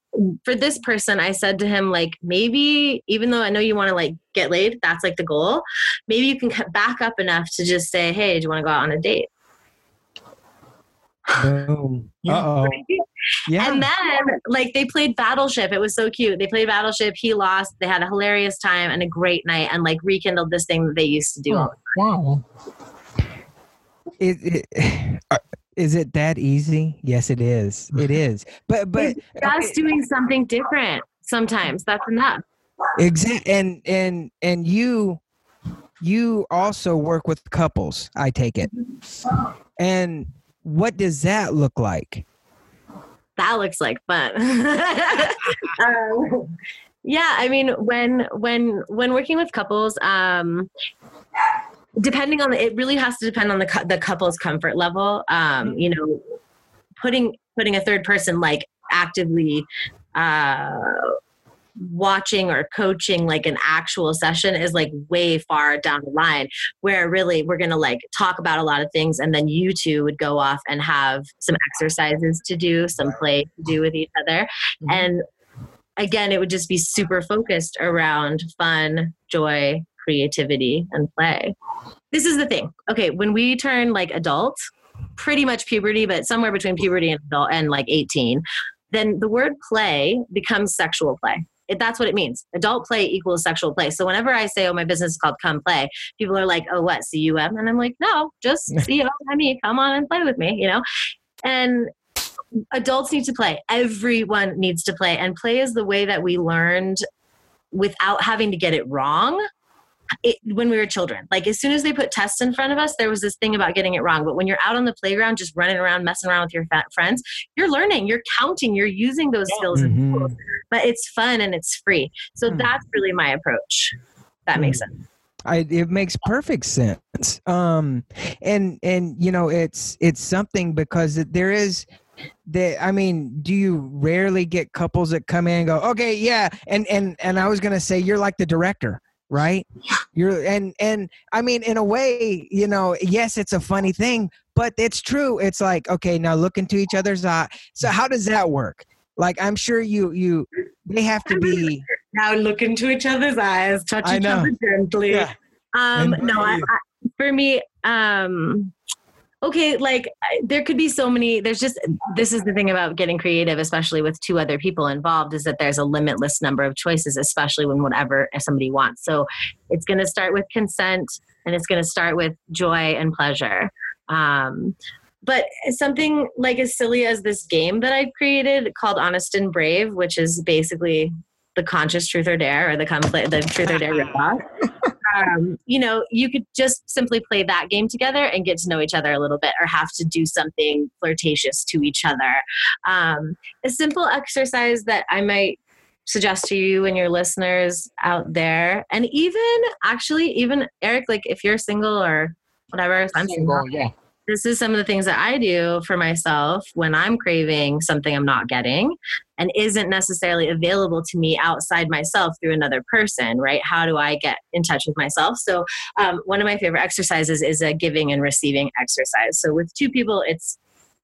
for this person i said to him like maybe even though i know you want to like get laid that's like the goal maybe you can cut back up enough to just say hey do you want to go out on a date Boom. Yeah. Uh oh. Yeah. and then like they played battleship it was so cute they played battleship he lost they had a hilarious time and a great night and like rekindled this thing that they used to do all Wow. It, it, is it that easy? Yes, it is. It is. But but just doing something different sometimes that's enough Exactly. and and and you you also work with couples. I take it. And what does that look like? that looks like fun. um, yeah, I mean, when when when working with couples, um, depending on the, it really has to depend on the the couple's comfort level. Um, you know, putting putting a third person like actively. Uh, watching or coaching like an actual session is like way far down the line where really we're going to like talk about a lot of things and then you two would go off and have some exercises to do some play to do with each other Mhm. and again it would just be super focused around fun joy creativity and play this is the thing okay when we turn like adult pretty much puberty but somewhere between puberty and adult and like 18 then the word play becomes sexual play it, that's what it means. Adult play equals sexual play. So whenever I say, "Oh, my business is called Come Play," people are like, "Oh, what cum?" And I'm like, "No, just cum. I mean, come on and play with me," you know. And adults need to play. Everyone needs to play, and play is the way that we learned without having to get it wrong. It, when we were children, like as soon as they put tests in front of us, there was this thing about getting it wrong. But when you're out on the playground, just running around, messing around with your fat friends, you're learning, you're counting, you're using those skills and Mhm. tools but it's fun and it's free. So Hmm. that's really my approach. That makes sense. I, it makes perfect sense. Um, and and you know, it's it's something because there is that. I mean, do you rarely get couples that come in and go, okay, yeah, and and and I was gonna say you're like the director, right? You're and and I mean, in a way, you know, yes, it's a funny thing, but it's true. It's like, okay, now look into each other's eye. So how does that work? Like, I'm sure you you they have to be. Now look into each other's eyes, touch each other gently. Yeah. Um, no, I, I, for me, um, okay, like there could be so many. There's just this is the thing about getting creative, especially with two other people involved, is that there's a limitless number of choices, especially when whatever somebody wants. So it's going to start with consent, and it's going to start with joy and pleasure. Um, but something like as silly as this game that I've created called Honest and Brave, which is basically the conscious truth or dare or the conflict, the truth or dare ripoff. um, you know, you could just simply play that game together and get to know each other a little bit, or have to do something flirtatious to each other. Um, a simple exercise that I might suggest to you and your listeners out there, and even actually, even Eric, like if you're single or whatever, I'm single, Single, yeah. This is some of the things that I do for myself when I'm craving something I'm not getting and isn't necessarily available to me outside myself through another person, right? How do I get in touch with myself? So, um, one of my favorite exercises is a giving and receiving exercise. So, with two people, it's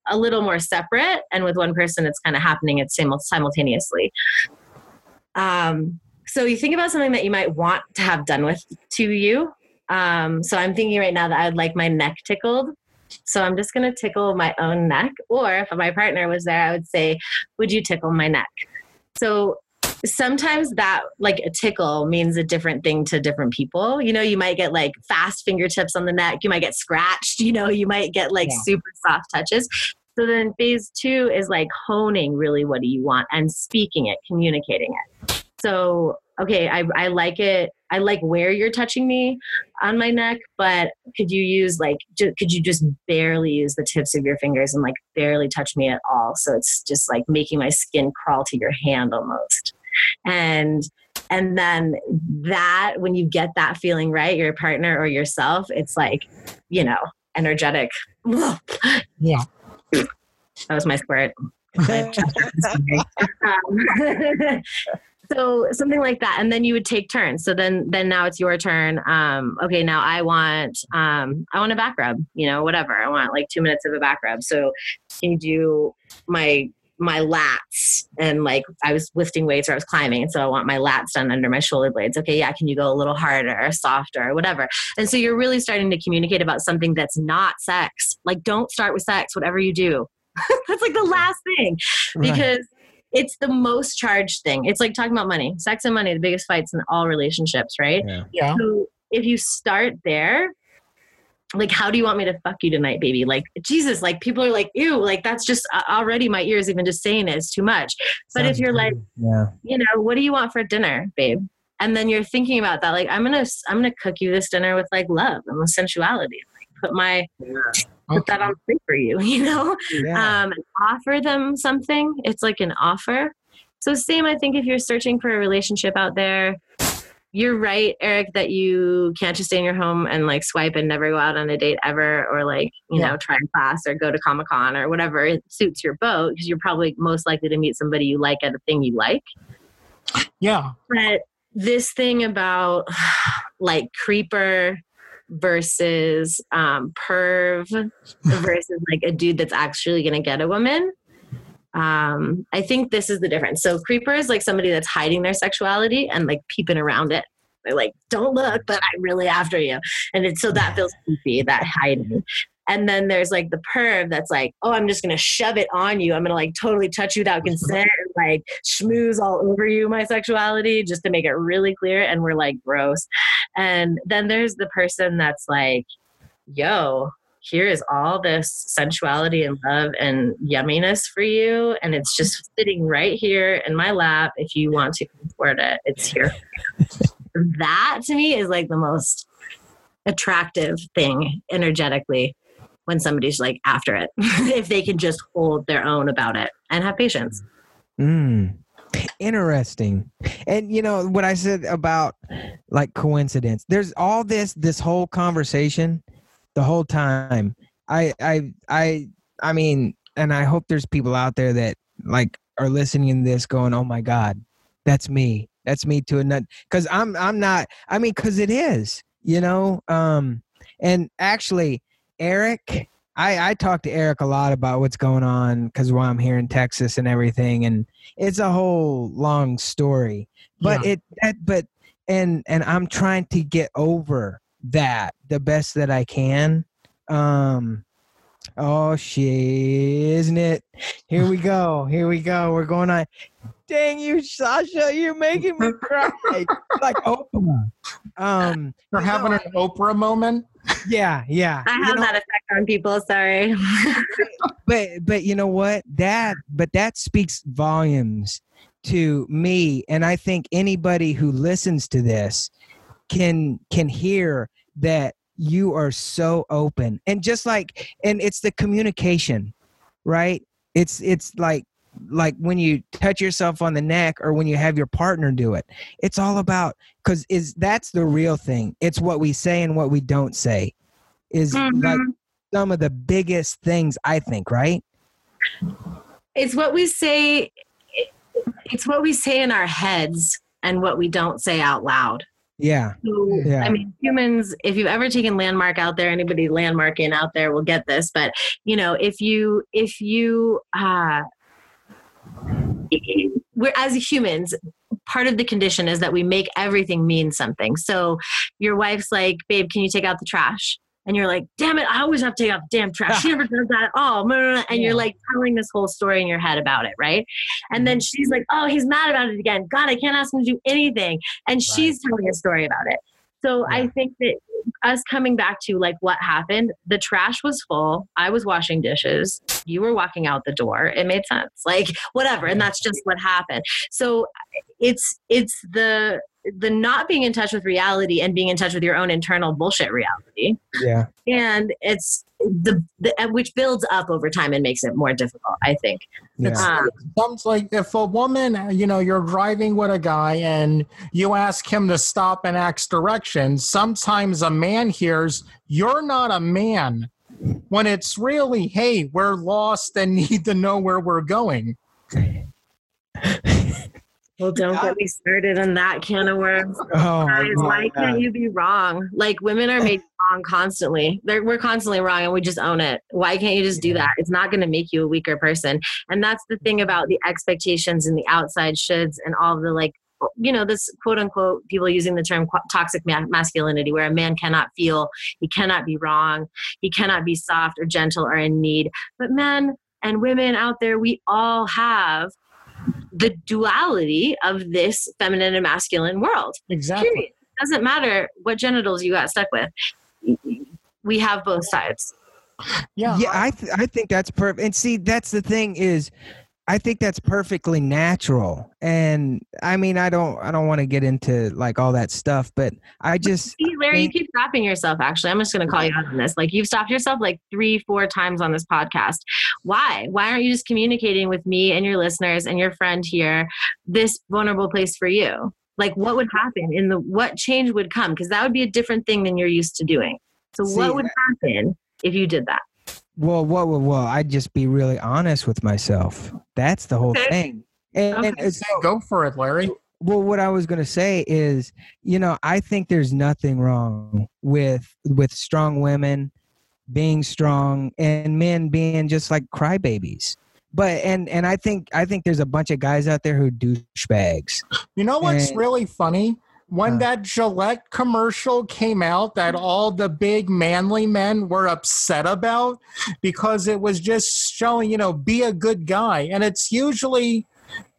a little more separate, and with one person, it's kind of happening it's simul- simultaneously. Um, so, you think about something that you might want to have done with to you. Um, so, I'm thinking right now that I'd like my neck tickled So I'm just going to tickle my own neck. Or if my partner was there, I would say, Would you tickle my neck? So sometimes that like a tickle means a different thing to different people you know you might get like fast fingertips on the neck you might get scratched you know you might get like yeah. super soft touches so then phase two is like honing really what do you want and speaking it communicating it so okay I, I like it i like where you're touching me on my neck but could you use like ju- could you just barely use the tips of your fingers and like barely touch me at all? So it's just like making my skin crawl to your hand almost. And and then that when you get that feeling right your partner or yourself it's like you know energetic. Yeah. That was my squirt. Um, so something like that and then you would take turns so then then now it's your turn um okay now i want um i want a back rub you know whatever i want like two minutes of a back rub so can you do my my lats and like I was lifting weights or I was climbing. So I want my lats done under my shoulder blades. Okay, yeah, can you go a little harder or softer or whatever? And so you're really starting to communicate about something that's not sex. Like, don't start with sex, whatever you do. that's like the last thing because right. It's the most charged thing. It's like talking about money. Sex and money, the biggest fights in all relationships, right? Yeah. yeah. So if you start there, like how do you want me to fuck you tonight baby like jesus like people are like ew like that's just uh, already my ears even just saying it is too much but Sounds if you're like yeah. you know what do you want for dinner babe and then you're thinking about that like i'm gonna i'm gonna cook you this dinner with like love and with sensuality like put my yeah. Put that on plate for you you know yeah. um offer them something it's like an offer so same i think if you're searching for a relationship out there you're right, Eric, that you can't just stay in your home and like swipe and never go out on a date ever, or like, you yeah. know, try a class or go to Comic Con or whatever it suits your boat, because you're probably most likely to meet somebody you like at a thing you like. Yeah. But this thing about like creeper versus um, perv versus like a dude that's actually going to get a woman um, I think this is the difference. So creeper is like somebody that's hiding their sexuality and like peeping around it. They're like, don't look, but I'm really after you. And it's so that feels creepy, that hiding. And then there's like the perv that's like, oh, I'm just gonna shove it on you. I'm gonna like totally touch you without consent like schmooze all over you my sexuality just to make it really clear. And we're like gross. And then there's the person that's like, yo, here is all this sensuality and love and yumminess for you. And it's just sitting right here in my lap. If you want to afford it, it's here. that to me is like the most attractive thing energetically when somebody's like after it, if they can just hold their own about it and have patience. Mm. Interesting. And you know what I said about like coincidence. There's all this this whole conversation the whole time. I I I I mean, and I hope there's people out there that like are listening to this going, "Oh my god, that's me. That's me to a nut." Cuz I'm I'm not I mean cuz it is, you know? Um and actually Eric I, I talk to Eric a lot about what's going on because while I'm here in Texas and everything, and it's a whole long story. But yeah. it, that, but and and I'm trying to get over that the best that I can. Um, oh shit, isn't it? Here we go. Here we go. We're going on. Dang you, Sasha! You're making me cry. like Oprah. Um, you're having an Oprah moment. Yeah, yeah. I have you know, that effect on people. Sorry. but but you know what? That but that speaks volumes to me, and I think anybody who listens to this can can hear that you are so open and just like and it's the communication right it's it's like like when you touch yourself on the neck or when you have your partner do it it's all about because is that's the real thing it's what we say and what we don't say is mm-hmm. like some of the biggest things i think right it's what we say it's what we say in our heads and what we don't say out loud yeah. So, yeah. I mean, humans, if you've ever taken landmark out there, anybody landmarking out there will get this. But, you know, if you, if you, uh, we're as humans, part of the condition is that we make everything mean something. So your wife's like, babe, can you take out the trash? and you're like, damn it, I always have to take out the damn trash. She never does that at all. And Yeah. you're like telling this whole story in your head about it, right? And then mm-hmm. she's like, oh, he's mad about it again. God, I can't ask him to do anything. And she's telling a story about it. So I think that us coming back to like what happened, the trash was full. I was washing dishes. You were walking out the door. It made sense. Like whatever. And that's just what happened. So it's it's the the not being in touch with reality and being in touch with your own internal bullshit reality Yeah. and it's the, the which builds up over time and makes it more difficult i think Yeah. um, Sounds like if a woman, you know, you're driving with a guy and you ask him to stop and ask directions, sometimes a man hears, You're not a man. When it's really, hey, we're lost and need to know where we're going. well don't get me started on that can of worms. Oh, Guys, why can't you be wrong? Like women are made wrong constantly. They're, we're constantly wrong and we just own it. Why can't you just do that? It's not going to make you a weaker person. And that's the thing about the expectations and the outside shoulds and all the like you know this quote unquote people using the term toxic masculinity where a man cannot feel he cannot be wrong he cannot be soft or gentle or in need but men and women out there we all have the duality of this feminine and masculine world Exactly. period doesn't matter what genitals you got stuck with we have both sides Yeah. yeah i th- i think that's perfect and see that's the thing is i think that's perfectly natural and i mean i don't i don't want to get into like all that stuff but i just See, Larry, you keep stopping yourself. Actually, I'm just going to call you out on this. Like you've stopped yourself like three, four times on this podcast. Why? Why aren't you just communicating with me and your listeners and your friend here this vulnerable place for you? Like what would happen in the what change would come? Because that would be a different thing than you're used to doing. So See, what would happen if you did that? Well well well, well i'd just be really honest with myself that's the whole Okay. thing and, and it's- Go for it, Larry. well what i was going to say is you know i think there's nothing wrong with with strong women being strong and men being just like crybabies but and and i think i think there's a bunch of guys out there who douchebags You know what's And- really funny? When Huh. that Gillette commercial came out, that all the big manly men were upset about because it was just showing, you know, be a good guy. And it's usually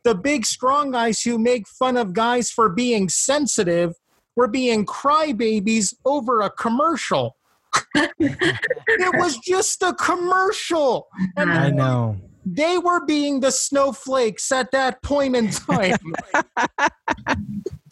the big, strong guys who make fun of guys for being sensitive were being crybabies over a commercial. it was just a commercial. And i know they were being the snowflakes at that point in time.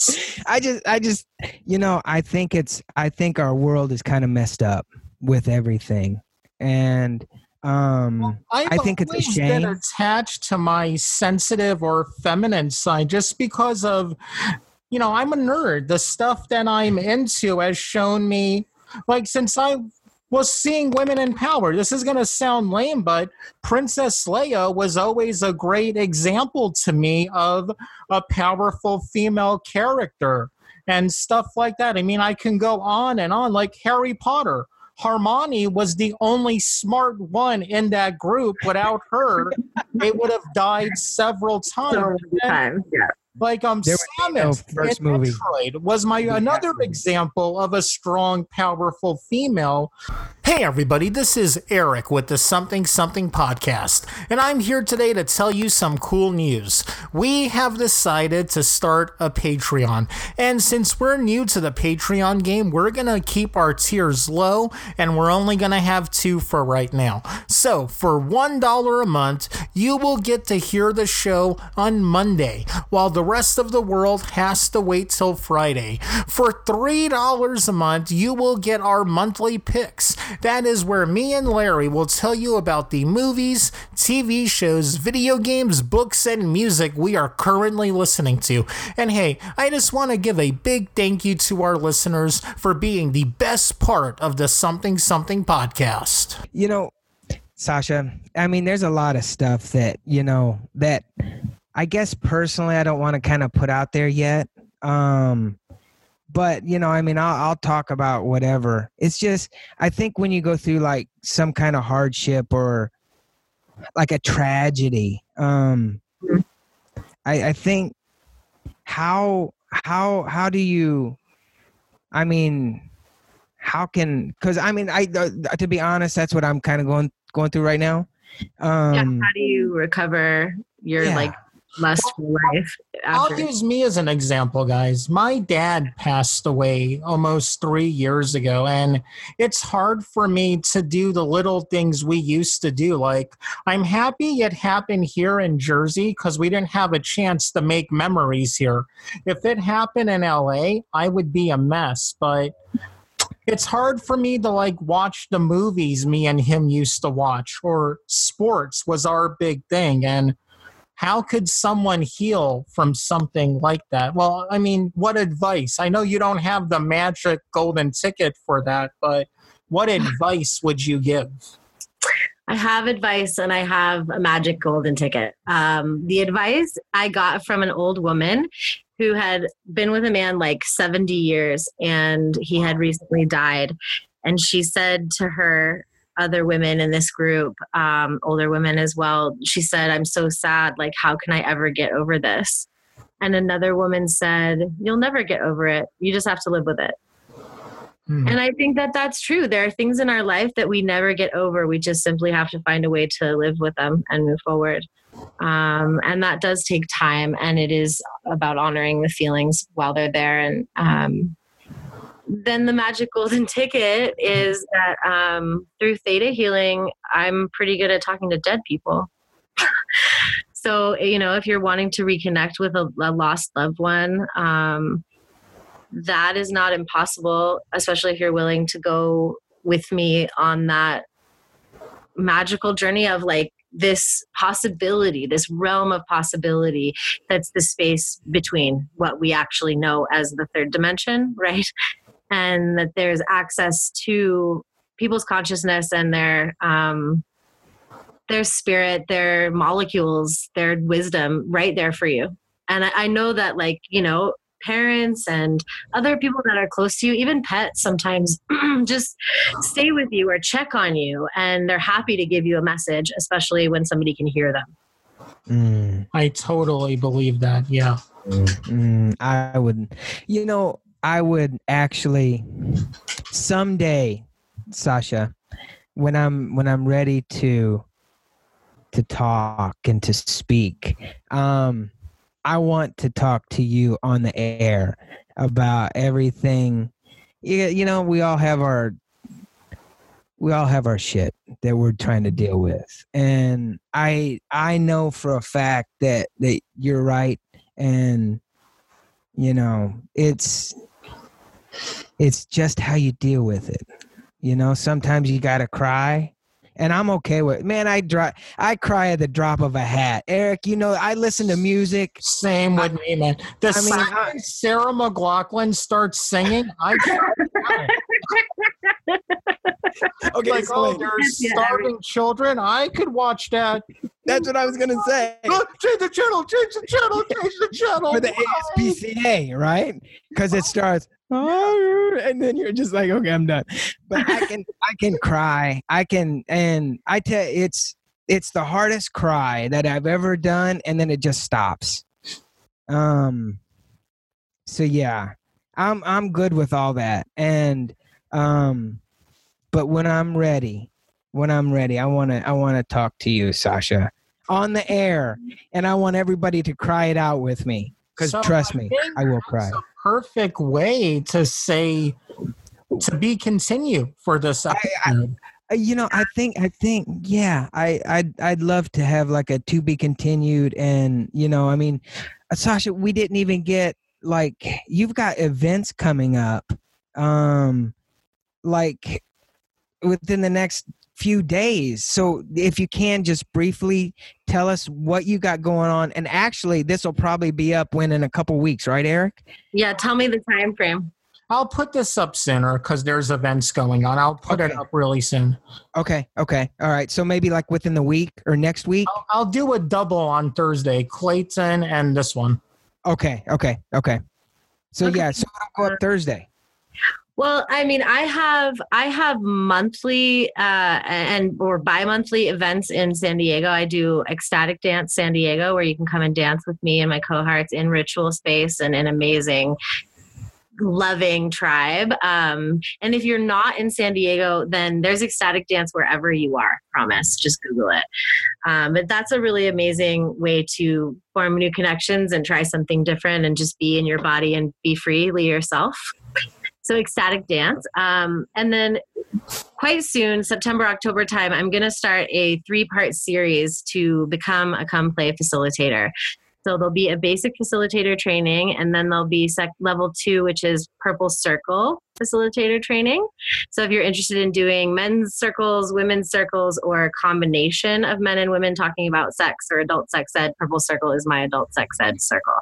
i just i just you know i think it's i think our world is kind of messed up with everything and um I've I think it's a always been shame. attached to my sensitive or feminine side just because of, you know, I'm a nerd. The stuff that I'm into has shown me, like, since I was seeing women in power. This is going to sound lame, but Princess Leia was always a great example to me of a powerful female character and stuff like that. I mean, I can go on and on, like Harry Potter. Hermione was the only smart one in that group. Without her, they would have died several times. Many times. Yeah. Like um, There no Samus first in movie. Metroid was my Yeah. another example of a strong, powerful female. Hey everybody, this is Eric with the Something Something podcast, and I'm here today to tell you some cool news. We have decided to start a Patreon, and since we're new to the Patreon game, we're gonna keep our tiers low, and we're only gonna have two for right now. So for one dollar a month, you will get to hear the show on Monday, while the rest of the world has to wait till Friday. For three dollars a month, you will get our monthly picks. That is where me and Larry will tell you about the movies, TV shows, video games, books, and music we are currently listening to. And hey, I just want to give a big thank you to our listeners for being the best part of the Something Something podcast. you know sasha i mean there's a lot of stuff that you know that i guess personally i don't want to kind of put out there yet um but you know i mean I'll, I'll talk about whatever it's just i think when you go through like some kind of hardship or like a tragedy um i i think how how how do you i mean how can because i mean i uh, to be honest that's what i'm kind of going going through right now um yeah, how do you recover your yeah. like lustful life I'll use me as an example, guys. My dad passed away almost three years ago, and it's hard for me to do the little things we used to do. Like, I'm happy it happened here in Jersey because we didn't have a chance to make memories here. If it happened in LA, I would be a mess, but it's hard for me to like watch the movies me and him used to watch or sports was our big thing and how could someone heal from something like that well i mean what advice i know you don't have the magic golden ticket for that but what advice would you give I have advice and I have a magic golden ticket. Um, the advice I got from an old woman who had been with a man like 70 years and he had recently died. And she said to her other women in this group, um, older women as well, she said, I'm so sad. Like, how can I ever get over this? And another woman said, You'll never get over it. You just have to live with it. Hmm. And I think that that's true. There are things in our life that we never get over. We just simply have to find a way to live with them and move forward. Um, and that does take time, and it is about honoring the feelings while they're there. And um, then the magic golden ticket is that um, through theta healing, I'm pretty good at talking to dead people. so, you know, if you're wanting to reconnect with a, a lost loved one, um, that is not impossible, especially if you're willing to go with me on that magical journey of like this possibility, this realm of possibility that's the space between what we actually know as the third dimension, right? And that there's access to people's consciousness and their um, their spirit, their molecules, their wisdom right there for you. And I, I know that like, you know, parents and other people that are close to you, even pets sometimes just stay with you or check on you and they're happy to give you a message, especially when somebody can hear them. mm, i totally believe that yeah mm, i would you know i would actually someday sasha when i'm when i'm ready to to talk and to speak um i want to talk to you on the air about everything. You, you know we all have our we all have our shit that we're trying to deal with. And i i know for a fact that that you're right. And you know it's it's just how you deal with it. You know sometimes you gotta cry and i'm okay with man i dry i cry at the drop of a hat. Eric you know i listen to music. Same with me man. The I mean, I- Sarah McLachlan starts singing i okay like so oh there's starving children. I could watch that that's what i was gonna say change the channel change the channel change the channel for the ASPCA, right? Because it starts, "Oh," and then you're just like, okay, I'm done. But I can, I can cry. I can, and I tell it's, it's the hardest cry that I've ever done, and then it just stops. Um. So yeah, I'm, I'm good with all that, and um, but when I'm ready, when I'm ready, I wanna, I wanna talk to you, Sasha, on the air, and I want everybody to cry it out with me. Because So trust I me, I will cry. perfect way to say to be continue for this I- episode. Uh, You know, I think, I think, yeah, I, I'd, I'd love to have like a to be continued, and you know, I mean, Sasha, we didn't even get like you've got events coming up, um, like within the next few days. So if you can just briefly tell us what you got going on, and actually, this will probably be up when in a couple weeks, right, Eric? Yeah, tell me the time frame. I'll put this up sooner because there's events going on. I'll put it up really soon. Okay, okay, all right. So maybe like within the week or next week. I'll, I'll do a double on Thursday, Clayton and this one. Okay, okay, okay. So Okay. yeah, so it'll go up Thursday. Well, I mean, I have I have monthly uh, and or bi-monthly events in San Diego. I do ecstatic dance San Diego, where you can come and dance with me and my cohorts in ritual space and an amazing loving tribe. Um, and if you're not in San Diego, then there's ecstatic dance wherever you are. Promise. Just Google it. Um, but that's a really amazing way to form new connections and try something different and just be in your body and be freely yourself. So ecstatic dance. Um, and then quite soon, September, October time, I'm going to start a three part series to become a come play facilitator. So there'll be a basic facilitator training, and then there'll be sec- level two, which is purple circle facilitator training. So if you're interested in doing men's circles, women's circles, or a combination of men and women talking about sex or adult sex ed, purple circle is my adult sex ed circle.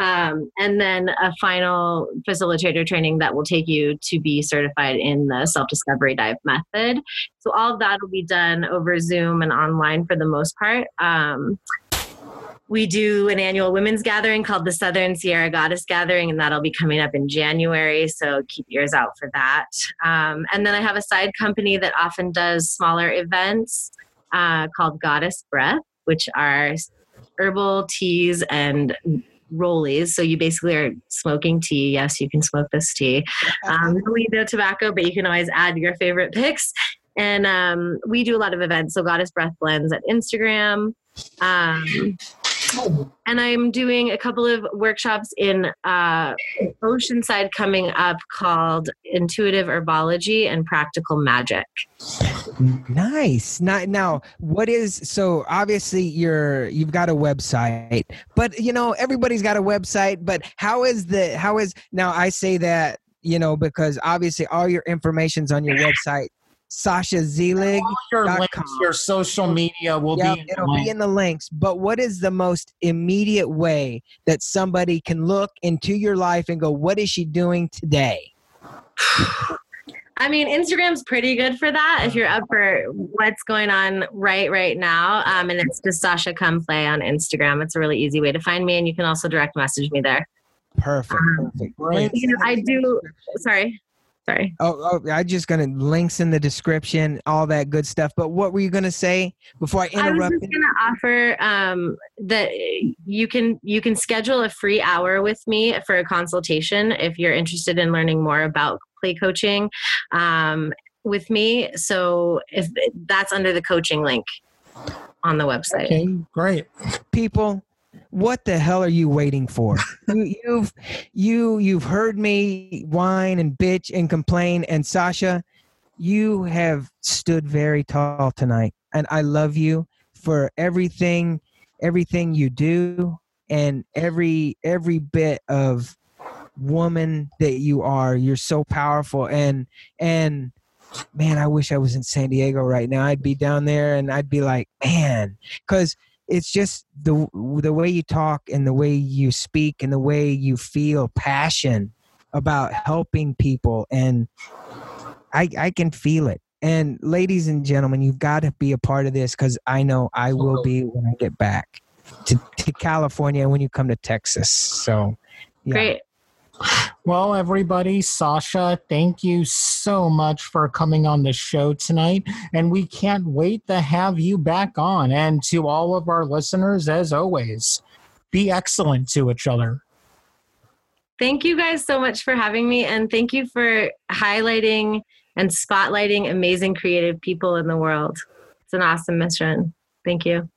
Um, and then a final facilitator training that will take you to be certified in the self discovery dive method. So all of that will be done over Zoom and online for the most part. Um, we do an annual women's gathering called the Southern Sierra Goddess Gathering, and that'll be coming up in January. So keep ears out for that. Um, and then I have a side company that often does smaller events uh, called Goddess Breath, which are herbal teas and rollies. So you basically are smoking tea. Yes, you can smoke this tea. Um, no tobacco, but you can always add your favorite picks. And um, we do a lot of events. So Goddess Breath Blends at Instagram. Um, and I'm doing a couple of workshops in uh, Oceanside coming up called Intuitive Herbology and Practical Magic. Nice. Now, now, what is so? Obviously, you're you've got a website, but you know everybody's got a website. But how is the how is now? I say that you know because obviously all your information's on your website Sasha Zelig. Your links, your social media will yep, be. it'll be in the links. But what is the most immediate way that somebody can look into your life and go, "What is she doing today?" I mean, Instagram's pretty good for that if you're up for what's going on right right now. Um, and it's just Sasha Come Play on Instagram. It's a really easy way to find me, and you can also direct message me there. Perfect. Um, perfect. You know, I do. Sorry. Sorry. Oh, oh, I just gonna links in the description, all that good stuff. But what were you gonna say before I interrupt? I was just gonna offer um, that you can you can schedule a free hour with me for a consultation if you're interested in learning more about play coaching um, with me. So if that's under the coaching link on the website. Okay, great. People, what the hell are you waiting for? you, you've you you've heard me whine and bitch and complain, and Sasha, you have stood very tall tonight, and I love you for everything, everything you do, and every every bit of woman that you are. You're so powerful, and and man, I wish I was in San Diego right now. I'd be down there, and I'd be like, man, because it's just the the way you talk and the way you speak and the way you feel passion about helping people and I I can feel it. And ladies and gentlemen, you've got to be a part of this cuz I know I will be when I get back to, to California when you come to Texas. So yeah. Great. Well, everybody, Sasha, thank you so much for coming on the show tonight. And we can't wait to have you back on. And to all of our listeners, as always, be excellent to each other. Thank you guys so much for having me. And thank you for highlighting and spotlighting amazing creative people in the world. It's an awesome mission. Thank you.